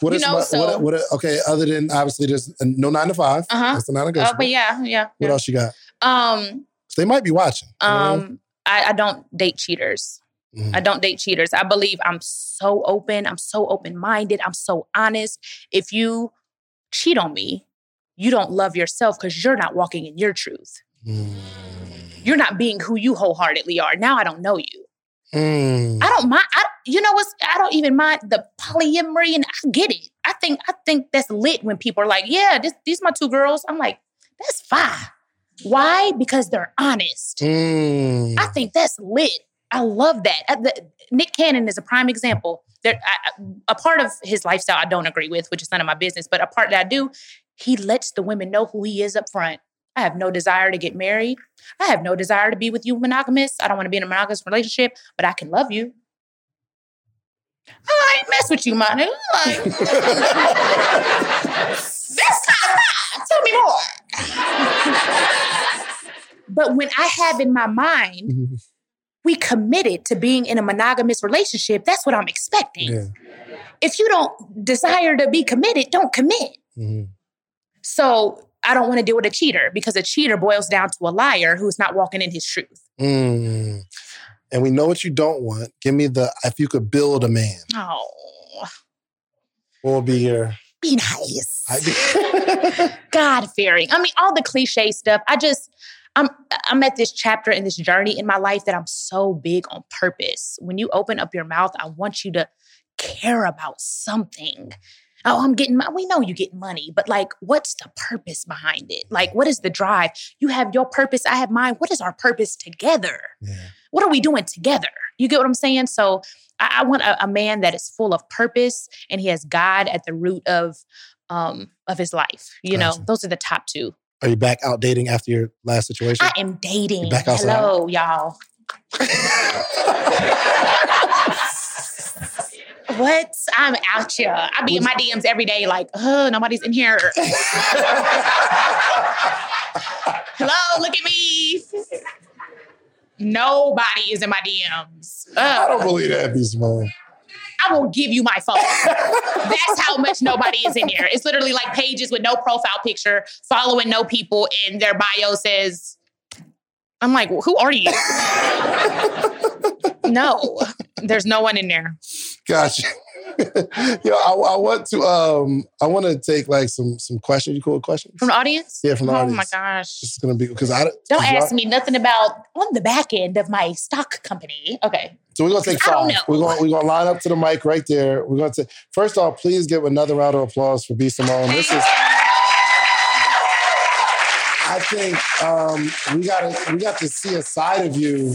what you is know, my- so- what, what, okay, other than obviously there's no nine to 5 Uh-huh. That's the non Uh, negotiable. but yeah, yeah. What yeah. else you got? Um, So they might be watching. um, I, I don't date cheaters. Mhm. I don't date cheaters. I believe I'm so open. I'm so open minded. I'm so honest. If you cheat on me, you don't love yourself because you're not walking in your truth. Mm. You're not being who you wholeheartedly are. Now I don't know you. Mm. I don't mind. I, you know what's? I don't even mind the polyamory, and I get it. I think I think that's lit when people are like, "Yeah, this, these my two girls." I'm like, "That's fine." Why? Because they're honest. Mm. I think that's lit. I love that. Uh, the- Nick Cannon is a prime example. There, I, a part of his lifestyle I don't agree with, which is none of my business, but a part that I do, he lets the women know who he is up front. I have no desire to get married. I have no desire to be with you monogamous. I don't want to be in a monogamous relationship, but I can love you. I ain't mess with you, my nigga. Like, that's of fine. Tell me more. but when I have in my mind, Mhm. We committed to being in a monogamous relationship, that's what I'm expecting. Yeah. If you don't desire to be committed, don't commit. Mhm. So I don't want to deal with a cheater because a cheater boils down to a liar who's not walking in his truth. Mm. And we know what you don't want. Give me the if you could build a man. Oh, will be here. be nice. God fearing. I mean, all the cliche stuff. I just, I'm, I'm at this chapter in this journey in my life that I'm so big on purpose. When you open up your mouth, I want you to care about something. Oh, I'm getting. mon- We know you get money, but like, what's the purpose behind it? Like, what is the drive? You have your purpose. I have mine. What is our purpose together? yeah. What are we doing together? You get what I'm saying? So I, I want a, a man that is full of purpose and he has God at the root of um of his life. You know, those are the top two. Are you back out dating after your last situation? I am dating. back outside? Hello, y'all. what? I'm out here. I be in my DMs every day, like, oh, nobody's in here. Hello, look at me. Nobody is in my DMs. I don't believe that, B Simone. I will give you my phone. That's how much nobody is in here. It's literally like pages with no profile picture, following no people, and their bio says, I'm like, who are you? no, there's no one in there. Gotcha. Yo, I, I want to um I want to take like some some questions. You cool with questions? From the audience? Yeah, from the audience. oh audience. my gosh. This is gonna be because I Don't ask me nothing about on the back end of my stock company. Okay. So we're gonna take I don't five. know. We're gonna we're gonna line up to the mic right there. We're gonna say first off, please give another round of applause for B Simone. This is I think um, we got to we got to see a side of you.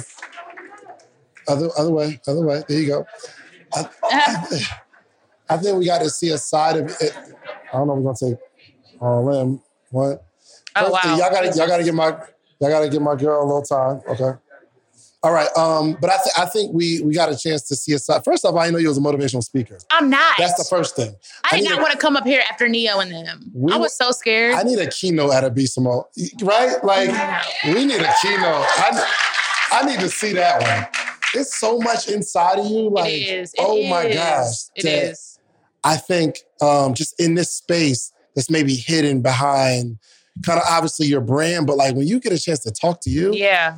Other other way, other way. There you go. I, I think we got to see a side of it. I don't know. if We're gonna take all in. What? Oh, First, wow. Y'all gotta y'all gotta give my y'all gotta give my girl a little time. Okay. All right. Um, but I, th- I think we we got a chance to see a side. First off, I didn't know you was a motivational speaker. I'm not. That's the first thing. I did not a- want to come up here after Neo and them. We I was so scared. I need a keynote at a B Simone, right? Like we need a keynote. I I need to see that one. It's so much inside of you. Like, it is. It oh my gosh, It that is. I think um, just in this space that's maybe hidden behind kind of obviously your brand, but like when you get a chance to talk to you, Yeah.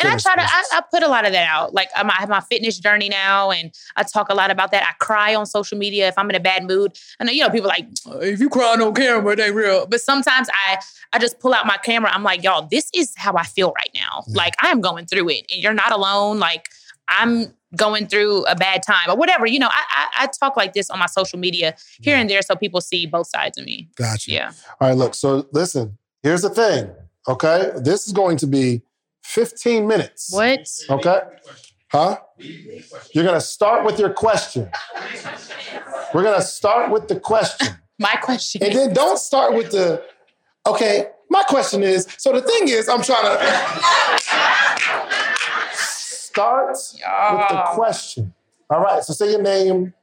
And I try to, I. I put a lot of that out. Like I'm, I have my fitness journey now, and I talk a lot about that. I cry on social media if I'm in a bad mood. I know you know people are like "Uh, if you crying on camera, they real. But sometimes I, I just pull out my camera. I'm like, y'all, this is how I feel right now. Yeah. Like I am going through it, and you're not alone. Like I'm going through a bad time or whatever. You know, I, I, I talk like this on my social media here and there, so people see both sides of me. gotcha. Yeah. All right, look. So listen, here's the thing. Okay, this is going to be 15 minutes. What? Okay. Huh? You're gonna start with your question. We're gonna start with the question. My question. And then don't start with the, okay, my question is, so the thing is, I'm trying to start with the question. All right, so say your name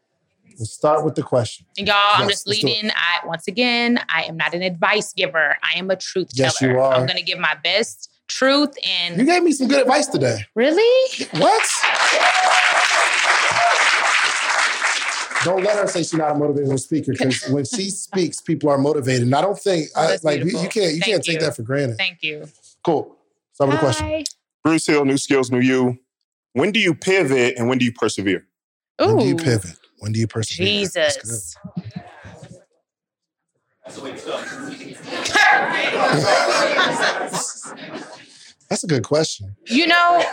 and start with the question. Y'all, I'm just let's do it. leading. I once again, I am not an advice giver. I am a truth Yes, teller. you are. I'm gonna give my best truth and You gave me some good advice today. really. What? Don't let her say she's not a motivational speaker because when she speaks, people are motivated. And I don't think I, that's like you, you can't you Thank can't take that for granted. Thank you. Cool. Start with the question. Bruce Hill, New Skills, New You. When do you pivot and when do you persevere? When do you pivot? When do you persevere? Jesus. That's a good question. You know,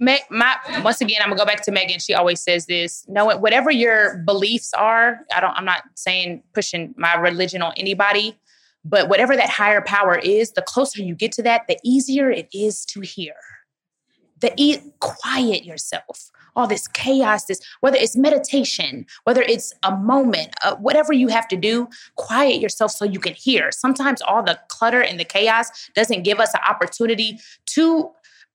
Meg, my once again, I'm gonna go back to Megan. She always says this. No, whatever your beliefs are, I don't. I'm not saying pushing my religion on anybody, but whatever that higher power is, the closer you get to that, the easier it is to hear. The e- quiet yourself. All this chaos, this whether it's meditation, whether it's a moment, uh, whatever you have to do, quiet yourself so you can hear. Sometimes all the clutter and the chaos doesn't give us an opportunity to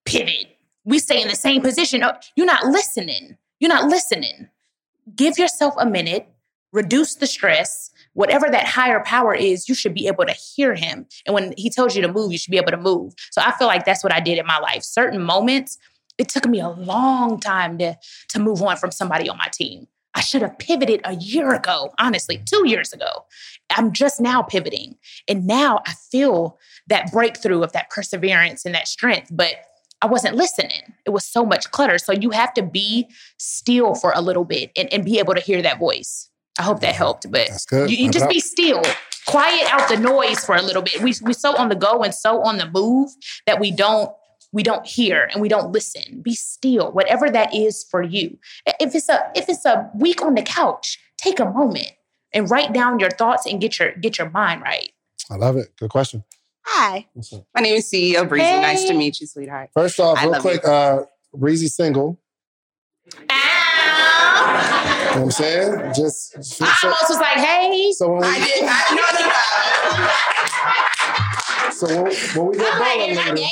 pivot. We stay in the same position. Oh, You're not listening. You're not listening. Give yourself a minute, reduce the stress. Whatever that higher power is, you should be able to hear him. And when he tells you to move, you should be able to move. So I feel like that's what I did in my life. Certain moments, it took me a long time to, to move on from somebody on my team. I should have pivoted a year ago, honestly, two years ago. I'm just now pivoting. And now I feel that breakthrough of that perseverance and that strength. But I wasn't listening. It was so much clutter. So you have to be still for a little bit and, and be able to hear that voice. I hope that helped. But That's good. you, you just be still. Quiet out the noise for a little bit. We we so on the go and so on the move that we don't we don't hear and we don't listen. Be still, whatever that is for you. If it's a if it's a week on the couch, take a moment and write down your thoughts and get your get your mind right. I love it. Good question. Hi, my name is CEO Breezy. Nice to meet you, sweetheart. First off, I real love quick, uh, Breezy single. Ow! You know what I'm saying? Just I so, almost was like, hey. so when we, I did. I know so when, when we go I'm like, bowling am later,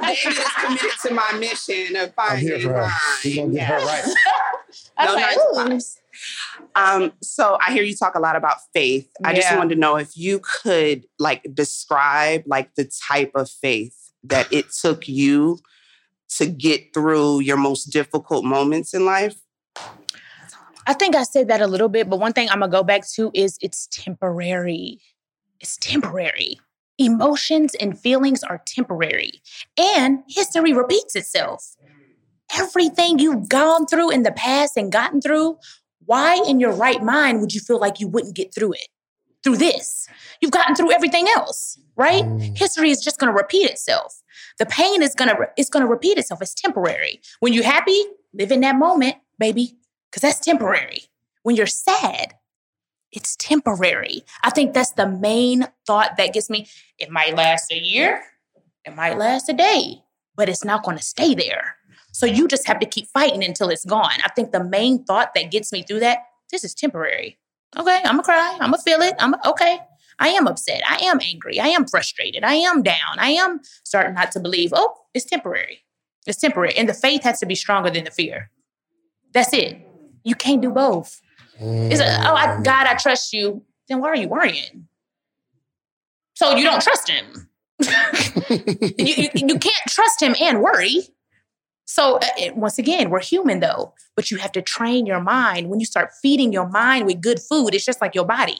David is committed to my mission of I'm here finding for her. mine. We're gonna get her right. I No like, nine to Um, so I hear you talk a lot about faith. I just wanted to know if you could like describe like the type of faith that it took you to get through your most difficult moments in life. I think I said that a little bit, but one thing I'm gonna go back to is it's temporary. It's temporary. Emotions and feelings are temporary, and history repeats itself. Everything you've gone through in the past and gotten through, why in your right mind would you feel like you wouldn't get through it? Through this, you've gotten through everything else, right? Mm. History is just gonna repeat itself. The pain is gonna it's gonna repeat itself. It's temporary. When you're happy, live in that moment, baby because that's temporary. When you're sad, it's temporary. I think that's the main thought that gets me. It might last a year, it might last a day, but it's not going to stay there. So you just have to keep fighting until it's gone. I think the main thought that gets me through that this is temporary. Okay, I'm gonna cry. I'm gonna feel it. I'm okay. I am upset. I am angry. I am frustrated. I am down. I am starting not to believe. Oh, it's temporary. It's temporary. And the faith has to be stronger than the fear. That's it. You can't do both. It's a, oh, I, God, I trust you. Then why are you worrying? So you don't trust him. you, you, you can't trust him and worry. So uh, once again, we're human though, but you have to train your mind. When you start feeding your mind with good food, it's just like your body.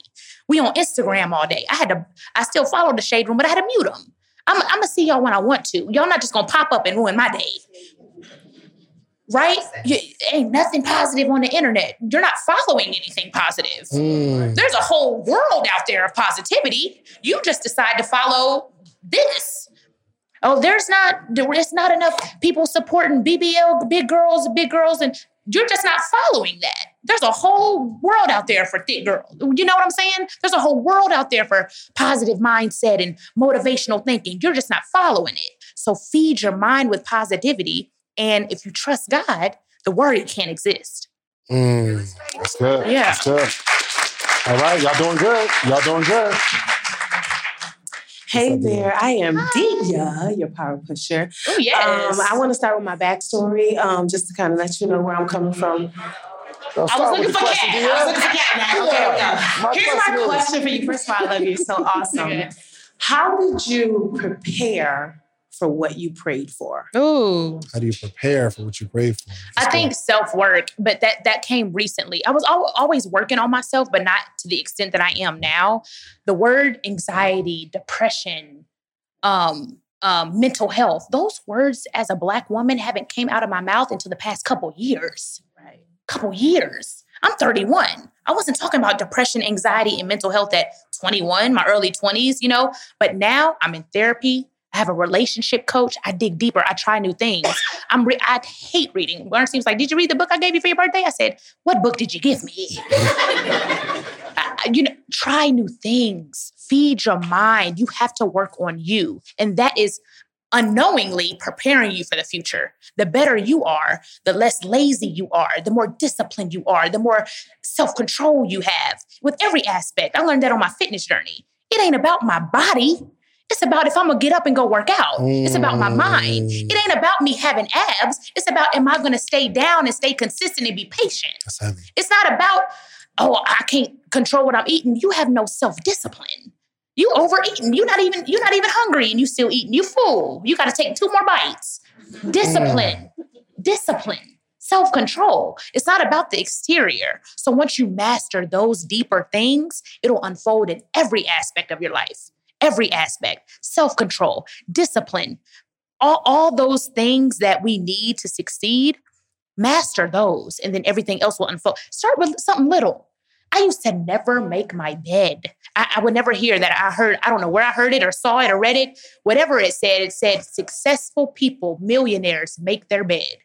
We on Instagram all day. I had to, I still follow the shade room, but I had to mute them. I'm, I'm gonna see y'all when I want to. Y'all not just gonna pop up and ruin my day. Right? You, ain't nothing positive on the internet. You're not following anything positive. Mm. There's a whole world out there of positivity. You just decide to follow this. Oh, there's not there's not enough people supporting BBL, big girls, big girls, and you're just not following that. There's a whole world out there for thick girls. You know what I'm saying? There's a whole world out there for positive mindset and motivational thinking. You're just not following it. So feed your mind with positivity. And if you trust God, the worry can't exist. Mm. That's good. Yeah. That's good. All right, y'all doing good. Y'all doing good. Hey there, I am Dia, your power pusher. Oh yes. Um, I want to start with my backstory, um, just to kind of let you know where I'm coming from. Don't I was looking for question, cat. I was looking for cat. Now. Okay, here we Yeah. go. My Here's question my is- question for you. First of all, I love you. So awesome. Okay. How did you prepare for what you prayed for? Ooh. How do you prepare for what you prayed for? I think self work, but that that came recently. I was al- always working on myself, but not to the extent that I am now. The word anxiety, depression, um, um, mental health, those words as a black woman haven't came out of my mouth until the past couple years. Right. Couple years. I'm 31. I wasn't talking about depression, anxiety, and mental health at 21, my early 20s, you know. But now I'm in therapy. I have a relationship coach. I dig deeper. I try new things. I'm re- I hate reading. Bernstein was like, "Did you read the book I gave you for your birthday?" I said, "What book did you give me?" I- you know, try new things. Feed your mind. You have to work on you, and that is unknowingly preparing you for the future. The better you are, the less lazy you are, the more disciplined you are, the more self control you have with every aspect. I learned that on my fitness journey. It ain't about my body. It's about if I'm gonna get up and go work out. It's about my mind. Mm. It ain't about me having abs. It's about am I gonna stay down and stay consistent and be patient? It's not about, oh, I can't control what I'm eating. You have no self-discipline. You overeating. You're not even, you're not even hungry and you still eating. You fool. You gotta take two more bites. Discipline. Discipline. Self-control. It's not about the exterior. So once you master those deeper things, it'll unfold in every aspect of your life. Every aspect. Self-control, discipline, all, all those things that we need to succeed, master those, and then everything else will unfold. Start with something little. I used to never make my bed. I, I would never hear that. I heard, I don't know where I heard it or saw it or read it, whatever it said, it said successful people, millionaires make their bed.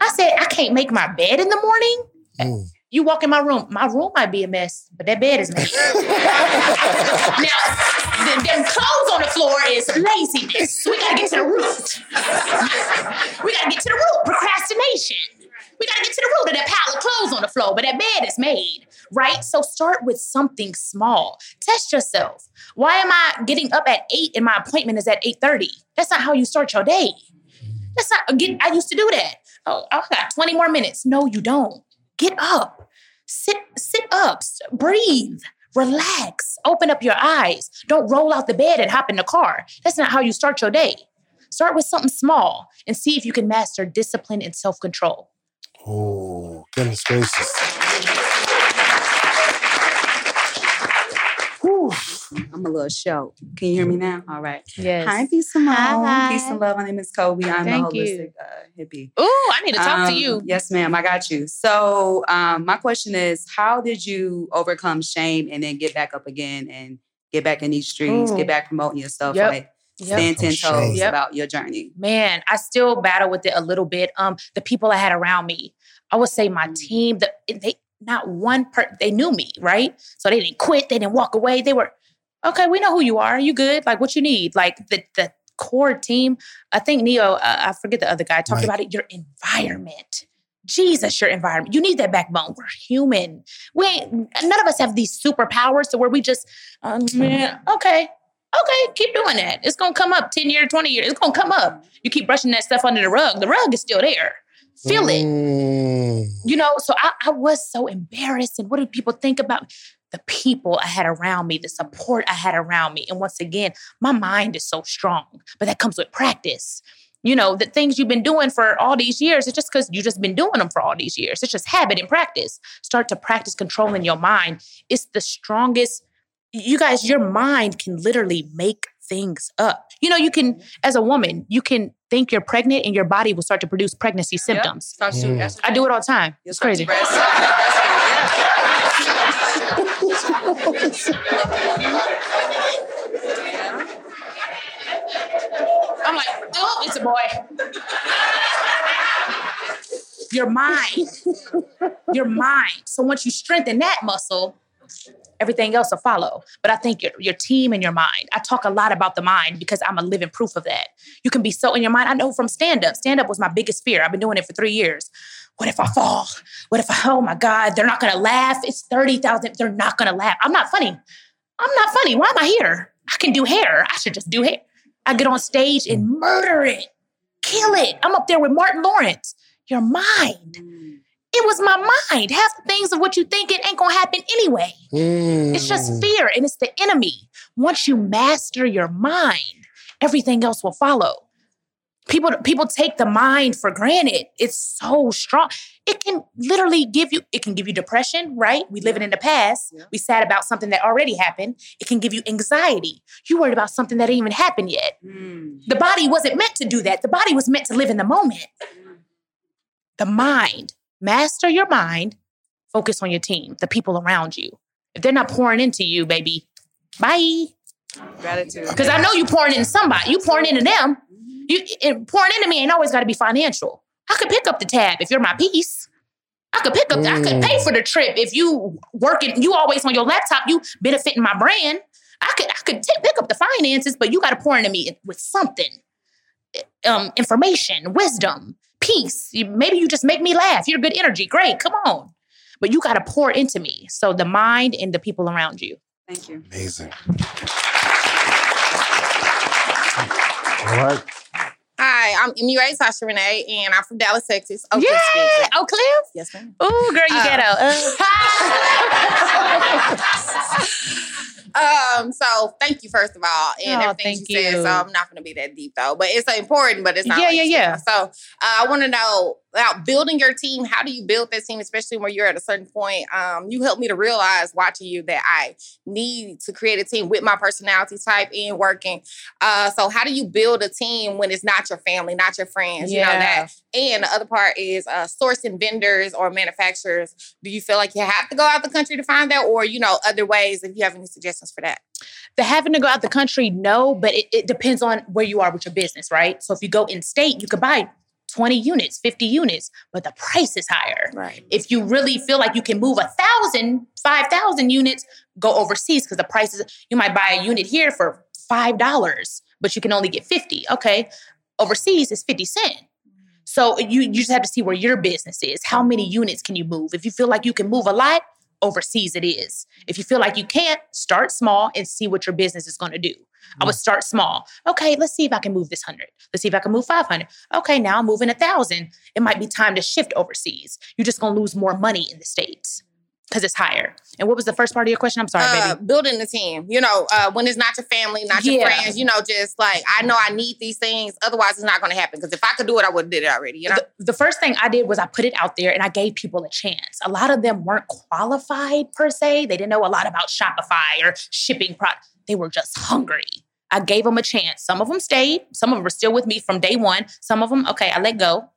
I said, I can't make my bed in the morning. Mm. You walk in my room, my room might be a mess, but that bed is made. now, the, them clothes on the floor is laziness. We gotta get to the root. we gotta get to the root. Procrastination. We gotta get to the root of that pile of clothes on the floor, but that bed is made, right? So start with something small. Test yourself. Why am I getting up at eight and my appointment is at eight thirty? That's not how you start your day. That's not. Get, I used to do that. Oh, I got twenty more minutes. No, you don't. Get up. Sit. Sit up. Breathe. Relax. Open up your eyes. Don't roll out the bed and hop in the car. That's not how you start your day. Start with something small and see if you can master discipline and self control. Oh, goodness gracious. I'm a little show. Can you hear me now? All right. Yes. Hi, peace and love. Hi. Peace and love. My name is Kobe. I'm Thank the you. holistic uh, hippie. Ooh, I need to talk to Um, you. Yes, ma'am. I got you. So, um, my question is, how did you overcome shame and then get back up again and get back in these streets, Ooh. get back promoting yourself, Yep. like Yep. stand ten toes Yep. about your journey? man, I still battle with it a little bit. Um, the people I had around me, I would say my Mm. team, the, they not one per they knew me, right? So they didn't quit, they didn't walk away. They were, okay, we know who you are. You good? Like what you need? Like the the core team. I think Neo, uh, I forget the other guy talked Mike. about it. Your environment. Jesus, your environment. You need that backbone. We're human. We ain't, none of us have these superpowers to where we just, um, yeah, okay, okay, keep doing that. It's gonna come up 10 years, 20 years. It's gonna come up. You keep brushing that stuff under the rug. The rug is still there. Feel it. Mm. You know, so I, I was so embarrassed. And what do people think about me? The people I had around me, the support I had around me? And once again, my mind is so strong, but that comes with practice. You know, the things you've been doing for all these years, it's just because you've just been doing them for all these years. It's just habit and practice. Start to practice controlling your mind. It's the strongest. You guys, your mind can literally make things up. You know, you can, as a woman, you can think you're pregnant and your body will start to produce pregnancy symptoms. Starts to- Mm. I do it all the time. It's crazy. I'm like, oh, it's a boy. Your mind. Your mind. So once you strengthen that muscle, everything else will follow. But I think your, your team and your mind. I talk a lot about the mind because I'm a living proof of that. You can be so in your mind. I know from stand up. Stand up was my biggest fear. I've been doing it for three years. What if I fall? What if I, oh my God, they're not gonna laugh? It's 30,000. They're not gonna laugh. I'm not funny. I'm not funny. Why am I here? I can do hair. I should just do hair. I get on stage and murder it, kill it. I'm up there with Martin Lawrence. Your mind. It was my mind. Half the things of what you think it ain't gonna happen anyway. Mm. It's just fear and it's the enemy. Once you master your mind, everything else will follow. People people take the mind for granted. It's so strong. It can literally give you it can give you depression, right? We living in the past. We sad about something that already happened. It can give you anxiety. You worried about something that even happened yet. Mm. The body wasn't meant to do that. The body was meant to live in the moment. Mm. The mind, master your mind, focus on your team, the people around you. If they're not pouring into you, baby, bye. Gratitude. Because I know you pouring into somebody. You pouring into them. You and pouring into me ain't always got to be financial. I could pick up the tab if you're my piece. I could pick up. I could pay for the trip if you working. You always on your laptop. You benefiting my brand. I could. I could t- pick up the finances, but you got to pour into me with something. Um, information, wisdom, peace. You- Maybe you just make me laugh. You're good energy. Great. Come on. But you got to pour into me. So the mind and the people around you. Thank you. Amazing. All right. Hi, I'm MUA Sasha Renee, and I'm from Dallas, Texas. Oak Cliff, Yeah, Oak Cliff. Yes, ma'am. Ooh, girl, you Uh, ghetto. Uh. Um, so thank you first of all, and Oh, everything thank you said. So I'm not going to be that deep though, but it's important. But it's not. Yeah, like yeah, yeah. So uh, I want to know about building your team. How do you build that team, especially when you're at a certain point? Um, you helped me to realize watching you that I need to create a team with my personality type and working. Uh, so how do you build a team when it's not your family, not your friends? You know that. And the other part is uh, sourcing vendors or manufacturers. Do you feel like you have to go out the country to find that, or you know other ways? If you have any suggestions for that. the having to go out the country, no, but it, it depends on where you are with your business, right? So if you go in state, you could buy 20 units, 50 units, but the price is higher. Right. If you really feel like you can move a thousand, five thousand units, go overseas because the prices, you might buy a unit here for five dollars, but you can only get 50. Okay. Overseas is 50 cent. So you, you just have to see where your business is. How many units can you move? If you feel like you can move a lot, overseas it is. If you feel like you can't, start small and see what your business is going to do. I would mm. start small. Okay, let's see if I can move this 100. Let's see if I can move 500. Okay, now I'm moving a 1,000. It might be time to shift overseas. You're just going to lose more money in the States because it's higher. And what was the first part of your question? I'm sorry, uh, baby. building the team. You know, uh, when it's not your family, not your Yeah. friends. You know, just like I know I need these things. Otherwise, it's not going to happen. Because if I could do it, I would have did it already. You know. The, the first thing I did was I put it out there and I gave people a chance. A lot of them weren't qualified per se. They didn't know a lot about Shopify or shipping product. They were just hungry. I gave them a chance. Some of them stayed. Some of them were still with me from day one. Some of them, okay, I let go.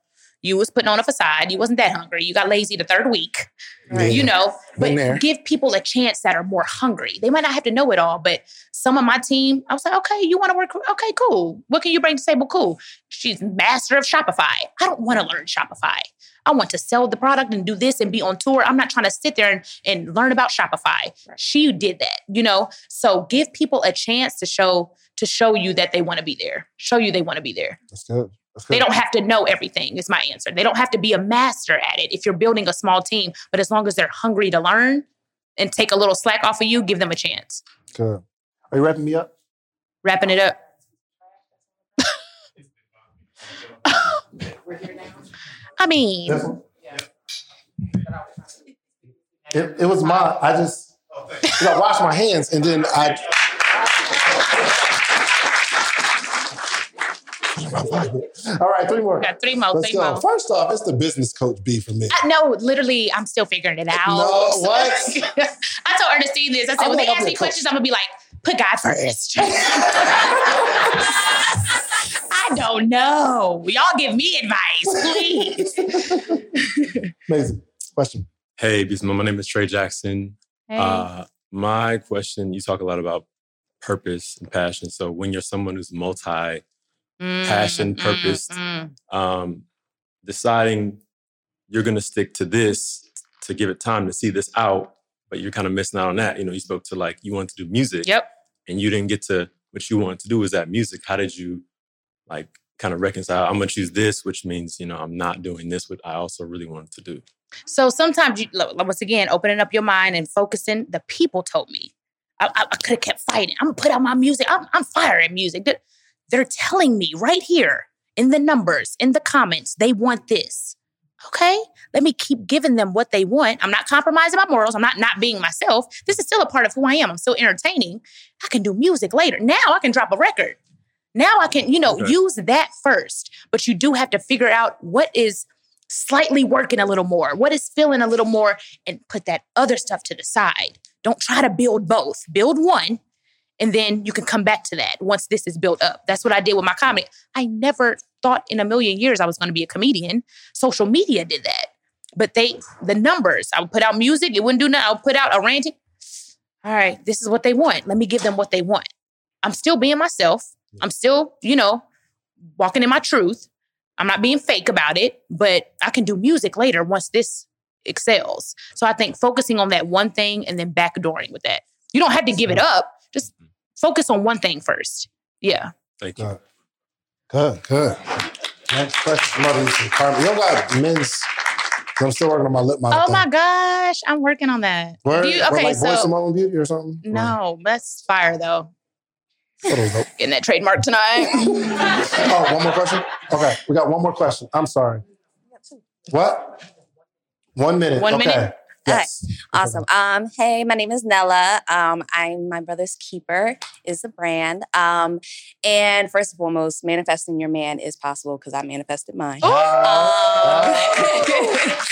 You was putting on a facade. You wasn't that hungry. You got lazy the third week. You know, but give people a chance that are more hungry. They might not have to know it all, but some of my team, I was like, okay, you want to work? Okay, cool. What can you bring to the table? Cool. She's master of Shopify. I don't want to learn Shopify. I want to sell the product and do this and be on tour. I'm not trying to sit there and, and learn about Shopify. She did that, you know. So give people a chance to show to show you that they want to be there. Show you they want to be there. That's good. They don't have to know everything, is my answer. They don't have to be a master at it if you're building a small team. But as long as they're hungry to learn and take a little slack off of you, give them a chance. Good. Are you wrapping me up? Wrapping it up. I mean, It, it was my. I just. 'cause I washed my hands and then I. All right, three more. got three more. Let's three go. more. First off, it's the business coach B for me. I, no, literally, I'm still figuring it out. No, what? I told Ernestine this. I said, I'm when they like, ask I'm me questions, coach. I'm gonna be like, put God first. I don't know. Y'all give me advice, please. Amazing. Question. Hey, Beast my name is Trey Jackson. Hey. Uh, my question, you talk a lot about purpose and passion. So when you're someone who's multi passion, Mm, purpose, mm, mm. um, deciding you're going to stick to this to give it time to see this out, but you're kind of missing out on that. You know, you spoke to like you wanted to do music, Yep. and you didn't get to what you wanted to do. was that music? How did you like kind of reconcile? I'm going to choose this, which means you know I'm not doing this, what I also really wanted to do. So sometimes you once again, opening up your mind and focusing, the people told me. I, I, I could have kept fighting. I'm gonna put out my music. I'm, I'm fire at music. They're, telling me right here in the numbers, in the comments, they want this. Okay, let me keep giving them what they want. I'm not compromising my morals. I'm not not being myself. This is still a part of who I am. I'm still entertaining. I can do music later. Now I can drop a record. Now I can, you know, Okay. use that first. But you do have to figure out what is slightly working a little more, what is feeling a little more, and put that other stuff to the side. Don't try to build both. Build one, and then you can come back to that once this is built up. That's what I did with my comedy. I never thought in a million years I was going to be a comedian. Social media did that. But they, the numbers, I would put out music, it wouldn't do nothing. I would put out a ranting. All right, this is what they want. Let me give them what they want. I'm still being myself. I'm still, you know, walking in my truth. I'm not being fake about it, but I can do music later once this excels. So I think focusing on that one thing and then backdooring with that. You don't have to give it up. Just focus on one thing first. Yeah. Thank you. Good, good. Next question, Mother from Carmen. You don't got men's. I'm still working on my lip model. Oh thing. my gosh, I'm working on that. Word? Do you- Or okay, like Voice so Simone Beauty or something? no, that's fire though. What is. Getting that trademark tonight. Oh, one more question? Okay, we got one more question. I'm sorry. What? One minute. One okay. minute? Yes. Awesome. Um, hey, my name is Nella. Um, I'm my brother's keeper is the brand. Um, and first and foremost, manifesting your man is possible because I manifested mine.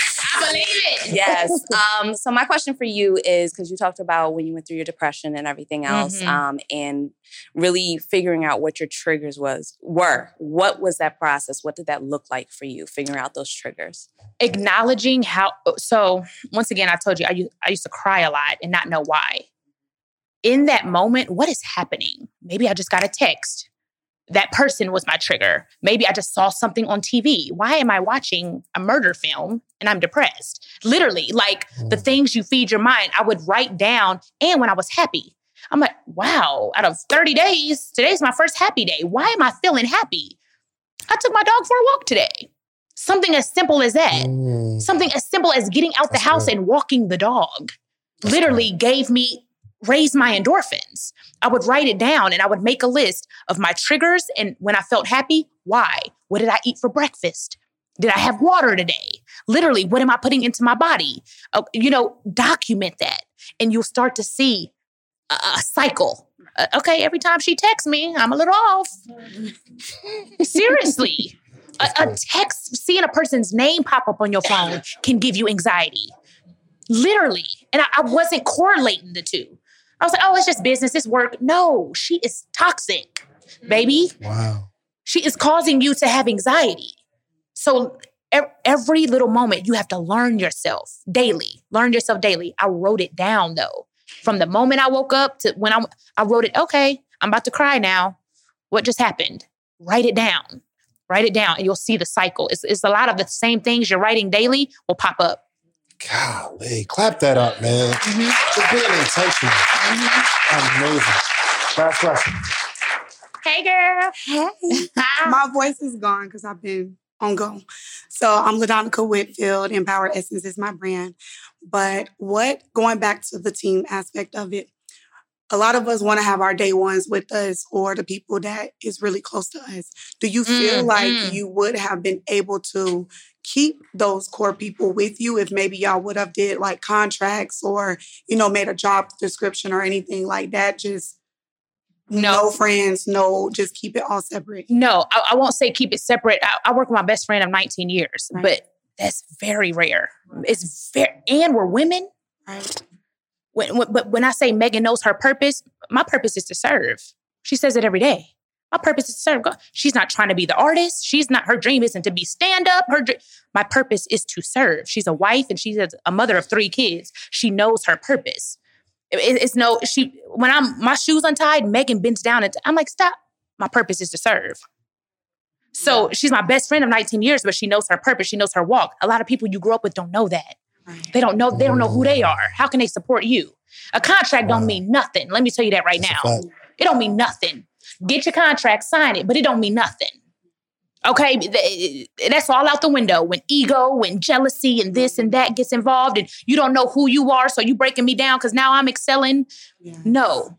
I believe it. yes. Um, so my question for you is because you talked about when you went through your depression and everything else, Mhm. um, and really figuring out what your triggers was were. What was that process? What did that look like for you? Figuring out those triggers. Acknowledging how. So once again, I told you I used, I used to cry a lot and not know why. In that moment, what is happening? Maybe I just got a text. That person was my trigger. Maybe I just saw something on TV. Why am I watching a murder film and I'm depressed? Literally, like the things you feed your mind, I would write down. And when I was happy, I'm like, wow, out of 30 days, today's my first happy day. Why am I feeling happy? I took my dog for a walk today. Something as simple as that. Mm. Something as simple as getting out the house good. and walking the dog literally gave me, raised my endorphins. I would write it down and I would make a list of my triggers. And when I felt happy, why? What did I eat for breakfast? Did I have water today? Literally, what am I putting into my body? Uh, you know, document that and you'll start to see a, a cycle. Uh, okay, every time she texts me, I'm a little off. Seriously. A, a text, seeing a person's name pop up on your phone can give you anxiety. Literally. And I, I wasn't correlating the two. I was like, oh, it's just business, it's work. No, she is toxic, mm-hmm. baby. Wow. She is causing you to have anxiety. So every little moment, you have to learn yourself daily. Learn yourself daily. I wrote it down though. From the moment I woke up to when I, I wrote it, okay, I'm about to cry now. What just happened? Write it down. Write it down and you'll see the cycle. It's, it's a lot of the same things you're writing daily will pop up. Golly, clap that up, man. Just being intentional. Amazing. Last question. Hey, girl. Hey. My voice is gone because I've been on go. So I'm Ladonica Whitfield. Empower Essence is my brand. But what, going back to the team aspect of it, a lot of us want to have our day ones with us or the people that is really close to us. Do you feel Mm, like mm. you would have been able to keep those core people with you if maybe y'all would have did like contracts or, you know, made a job description or anything like that? Just no, friends, no, just keep it all separate. No, I, I won't say keep it separate. I, I work with my best friend of 19 years, but that's very rare. It's very, and we're women. Right. When, when, but when I say Megan knows her purpose, my purpose is to serve. She says it every day. My purpose is to serve God. She's not trying to be the artist. She's not, her dream isn't to be stand up. Her My purpose is to serve. She's a wife and she's a, mother of three kids. She knows her purpose. It- it's no, she, when I'm, my shoes untied, Megan bends down and I'm like, stop. My purpose is to serve. So she's my best friend of 19 years, but she knows her purpose. She knows her walk. A lot of people you grew up with don't know that. They don't know, they don't know who they are. How can they support you? A contract don't mean nothing. Let me tell you that right now. It don't mean nothing. Get your contract, sign it, but it don't mean nothing. Okay, eh, that's all out the window. When ego, when jealousy, and this and that gets involved, and you don't know who you are, so you breaking me down because now I'm excelling. No.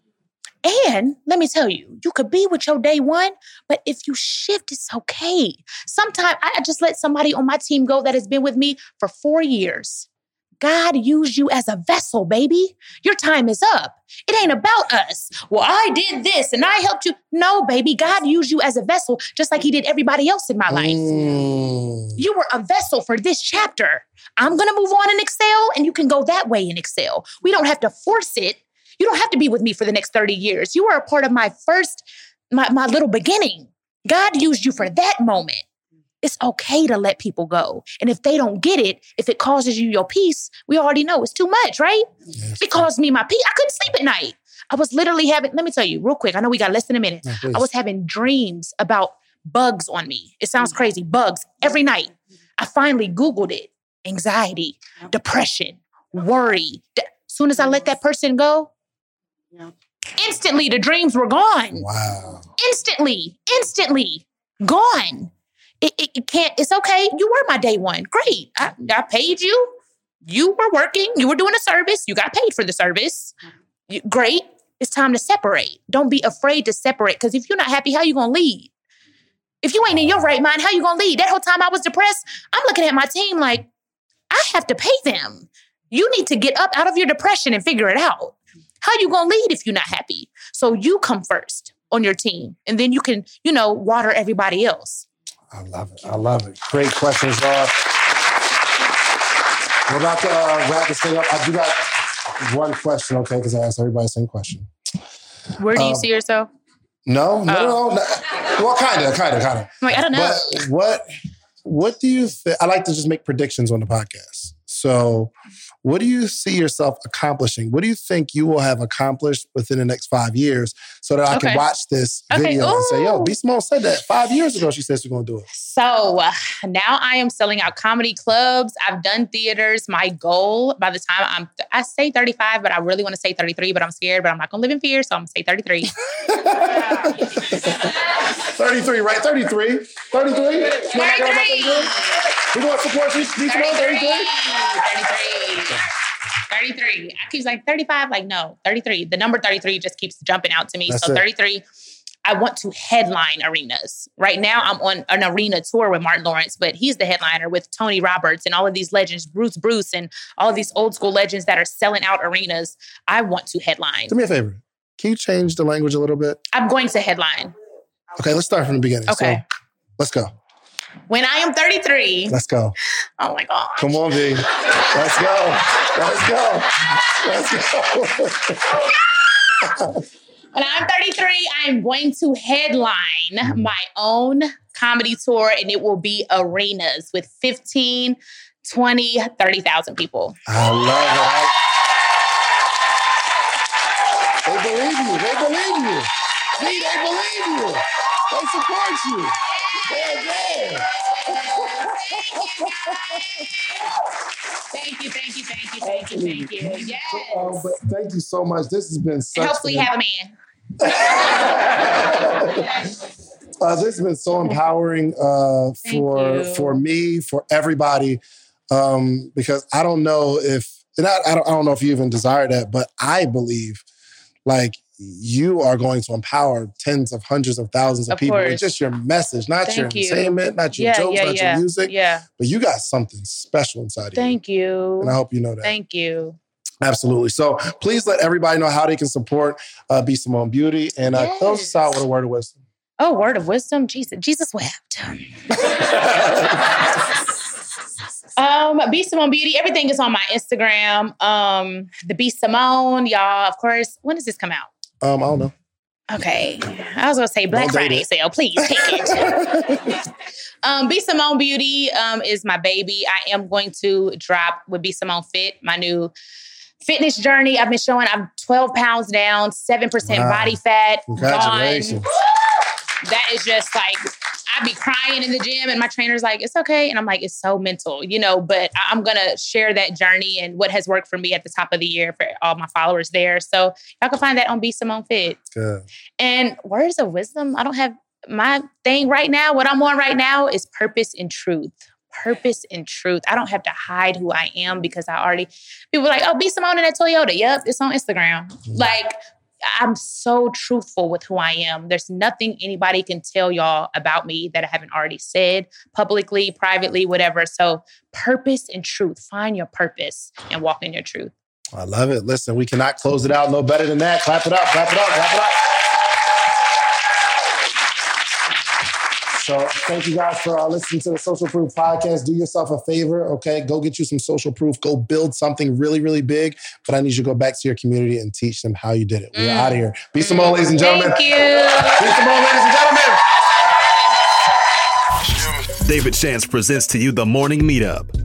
And let me tell you, you could be with your day one, but if you shift, it's okay. Sometimes I I just let somebody on my team go that has been with me for four years. God used you as a vessel, baby. Your time is up. It ain't about us. Well, I did this and I helped you. No, baby, God used you as a vessel, just like He did everybody else in my life. Mm. You were a vessel for this chapter. I'm going to move on and excel, and you can go that way and excel. We don't have to force it. You don't have to be with me for the next 30 years. You were a part of my first, my, my little beginning. God used you for that moment. It's okay to let people go. And if they don't get it, if it causes you your peace, we already know it's too much, right? it caused me my peace. I couldn't sleep at night. I was literally having, let me tell you real quick. I know we got less than a minute. please. I was having dreams about bugs on me. It sounds mm. crazy. Bugs every night. I finally Googled it anxiety, depression, worry. D- soon as I let that person go, instantly the dreams were gone. Wow. Instantly, instantly gone. It, it, it can't, it's okay. You were my day one. Great. I, I paid you. You were working. You were doing a service. You got paid for the service. You- great. It's time to separate. Don't be afraid to separate because if you're not happy, how you going to lead? If you ain't in your right mind, how you going to lead? That whole time I was depressed, I'm looking at my team like, I have to pay them. You need to get up out of your depression and figure it out. How you going to lead if you're not happy? So you come first on your team and then you can, you know, water everybody else. I love it. I love it. Great questions, Laura. We're about to uh, wrap this thing up. I do got one question, okay? Because I asked everybody the same question. Where do you Um, see yourself? No, no, Oh. no, no. Well, kind of, kind of, kind of. Like, I don't know. But what what do you think? I like to just make predictions on the podcast. So, what do you see yourself accomplishing? What do you think you will have accomplished within the next five years so that I Okay. can watch this Okay, video and say, yo. B Simone said that five years ago. She said she's going to do it. So uh, now I am selling out comedy clubs. I've done theaters. My goal by the time I'm, I say 35, but I really want to say 33, but I'm scared, but I'm not going to live in fear. So I'm going to say 33. 33, right? 33. 33. You know my girl about 33? We going to support you, B Simone, 33? 33. 33. I keep saying 35, like no, 33. The number 33 just keeps jumping out to me. That's so it. 33. I want to headline arenas. Right now, I'm on an arena tour with Martin Lawrence, but he's the headliner with Tony Roberts and all of these legends, Bruce Bruce, and all of these old school legends that are selling out arenas. I want to headline. Do me a favor. Can you change the language a little bit? I'm going to headline. Okay, let's start from the beginning. Okay. So, let's go. When I am 33, Let's go. oh my God. Come on, V. Let's go. Let's go. Let's go. When I'm 33, I'm going to headline my own comedy tour, and it will be arenas with 15, 20, 30,000 people. I love it. They believe you. They believe you. See, they believe you. They support you. Yeah, yeah. Thank you, thank you, thank you, thank you, thank you. Yes. Oh, but thank you so much. This has been such. And hopefully, an- have a man. uh, this has been so empowering uh, for for me, for everybody, um, because I don't know if and I, I, don't, I don't know if you even desire that, but I believe like you are going to empower tens of hundreds of thousands of, Of people. course. It's just your message, not your Thank you. entertainment, not your Yeah, jokes, yeah, not yeah. your music, Yeah. but you got something special inside of you. Thank you. And I hope you know that. Thank you. Absolutely. So please let everybody know how they can support uh, B Simone Beauty and uh, close us out with a word of wisdom. Oh, word of wisdom. Jesus, Jesus wept. Um, B Simone Beauty. Everything is on my Instagram. Um, the B Simone, y'all. Of course. When does this come out? Um, I don't know. Okay. I was gonna say Black Friday it. sale. Please take it. um, B Simone Beauty um, is my baby. I am going to drop with B Simone Fit, my new fitness journey. I've been showing I'm 12 pounds down, 7% Wow. body fat. Congratulations. Gone. That is just like I be crying in the gym, and my trainer's like, "It's okay," and I'm like, "It's so mental," you know. But I'm gonna share that journey and what has worked for me at the top of the year for all my followers there. So y'all can find that on B Simone Fit. Good. And words of wisdom, I don't have my thing right now, what I'm on right now is purpose and truth. Purpose and truth. I don't have to hide who I am because I already people are like, oh, B Simone in that Toyota. Yep, it's on Instagram. Mm-hmm. Like I'm so truthful with who I am. There's nothing anybody can tell y'all about me that I haven't already said publicly, privately, whatever. So, purpose and truth. Find your purpose and walk in your truth. I love it. Listen, we cannot close it out no better than that. Clap it up, clap it up, clap it up. So thank you guys for uh, listening to the Social Proof podcast. Do yourself a favor, okay? Go get you some social proof. Go build something really, really big. But I need you to go back to your community and teach them how you did it. We're Mm. out of here. B Simone, ladies and gentlemen. Thank you. B Simone, ladies and gentlemen. David Shands presents to you the morning meetup.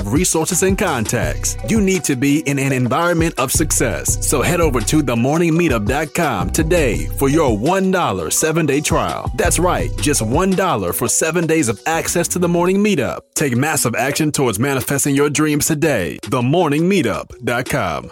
resources and contacts. You need to be in an environment of success. So head over to themorningmeetup.com today for your $1 seven-day trial. That's right, just $1 for seven days of access to the morning meetup. Take massive action towards manifesting your dreams today. Themorningmeetup.com.